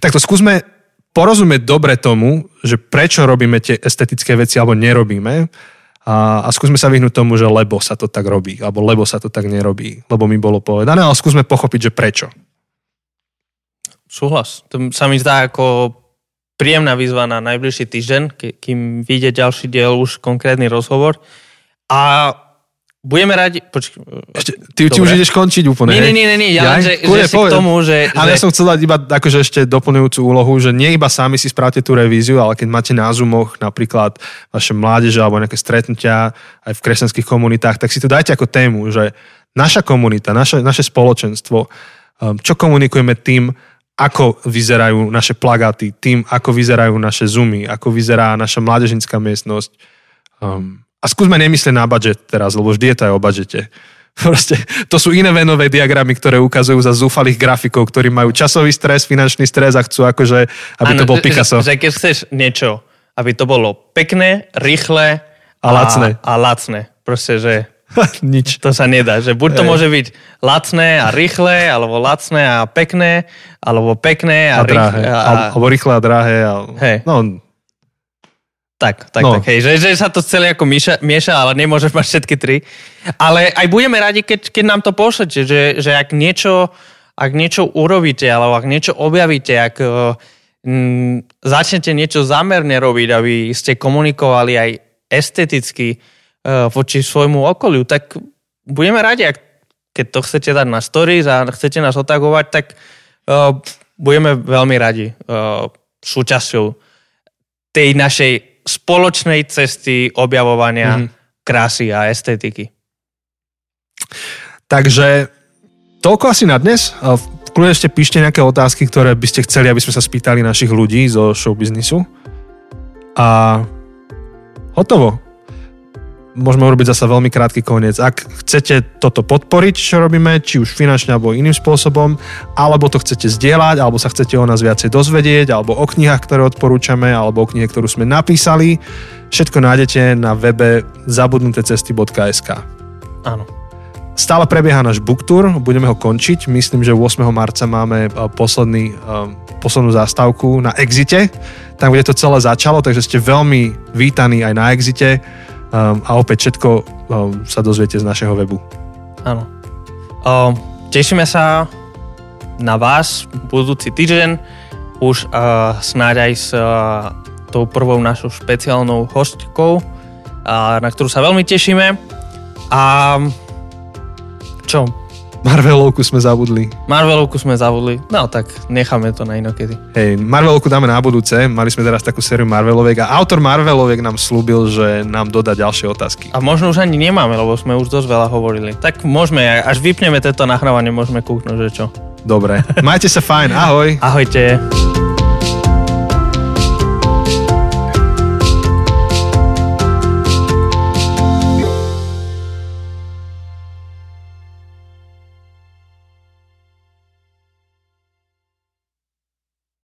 takto skúsme porozumieť dobre tomu, že prečo robíme tie estetické veci alebo nerobíme a, a skúsme sa vyhnúť tomu, že lebo sa to tak robí, alebo lebo sa to tak nerobí, lebo mi bolo povedané, ale skúsme pochopiť, že prečo. Súhlas. To sa mi zdá ako príjemná výzva na najbližší týždeň, kým vyjde ďalší diel už konkrétny rozhovor. A budeme radi... Počkej, ešte, ty, ty už ideš končiť úplne. Nie, nie, nie, nie ja len, že, Kule, že k tomu, že... Ale že... ja som chcel dať iba akože ešte doplňujúcu úlohu, že nie iba sami si spravte tú revíziu, ale keď máte na Zoomoch napríklad vaše mládeže alebo nejaké stretnutia aj v kresťanských komunitách, tak si to dajte ako tému, že naša komunita, naše, naše spoločenstvo, um, čo komunikujeme tým, ako vyzerajú naše plagáty, tým, ako vyzerajú naše zoomy, ako vyzerá naša mládežnická miestnosť. Um, a skúsme nemyslieť na budget teraz, lebo vždy je to aj o budžete. Proste, to sú iné venové diagramy, ktoré ukazujú za zúfalých grafikov, ktorí majú časový stres, finančný stres a chcú akože, aby ano, to bol Picasso. Že, že keď chceš niečo, aby to bolo pekné, rýchle a, a lacné. A lacné. Proste, že Nič. To sa nedá. Že buď to Ej. môže byť lacné a rýchle, alebo lacné a pekné, alebo pekné a, a drahé. A... Alebo rýchle a drahé. A... Hej. No, tak, tak, no. tak, hej, že, že sa to celé ako mieša, mieša, ale nemôžeš mať všetky tri. Ale aj budeme radi, keď, keď nám to pošlete, že, že ak, niečo, ak niečo urobíte, alebo ak niečo objavíte, ak mm, začnete niečo zamerne robiť, aby ste komunikovali aj esteticky, voči svojmu okoliu, tak budeme radi, ak, keď to chcete dať na stories a chcete nás otagovať, tak uh, budeme veľmi radi uh, súčasťou tej našej spoločnej cesty objavovania mm-hmm. krásy a estetiky. Takže toľko asi na dnes. Kľudne ešte píšte nejaké otázky, ktoré by ste chceli, aby sme sa spýtali našich ľudí zo showbiznisu. A hotovo môžeme urobiť zasa veľmi krátky koniec. Ak chcete toto podporiť, čo robíme, či už finančne alebo iným spôsobom, alebo to chcete zdieľať, alebo sa chcete o nás viacej dozvedieť, alebo o knihách, ktoré odporúčame, alebo o knihe, ktorú sme napísali, všetko nájdete na webe zabudnutecesty.sk. Áno. Stále prebieha náš book tour, budeme ho končiť. Myslím, že 8. marca máme e, posledný, e, poslednú zástavku na Exite, tam, kde to celé začalo, takže ste veľmi vítaní aj na Exite Um, a opäť všetko um, sa dozviete z našeho webu. Áno. Um, tešíme sa na vás budúci týždeň, už uh, snáď aj s uh, tou prvou našou špeciálnou hostkou, uh, na ktorú sa veľmi tešíme. A čo? Marvelovku sme zabudli. Marvelovku sme zabudli. No tak necháme to na inokedy. Hej, Marvelovku dáme na budúce. Mali sme teraz takú sériu Marveloviek a autor Marveloviek nám slúbil, že nám dodá ďalšie otázky. A možno už ani nemáme, lebo sme už dosť veľa hovorili. Tak môžeme, až vypneme toto nahrávanie, môžeme kúknuť, že čo. Dobre. Majte sa fajn. Ahoj. Ahojte.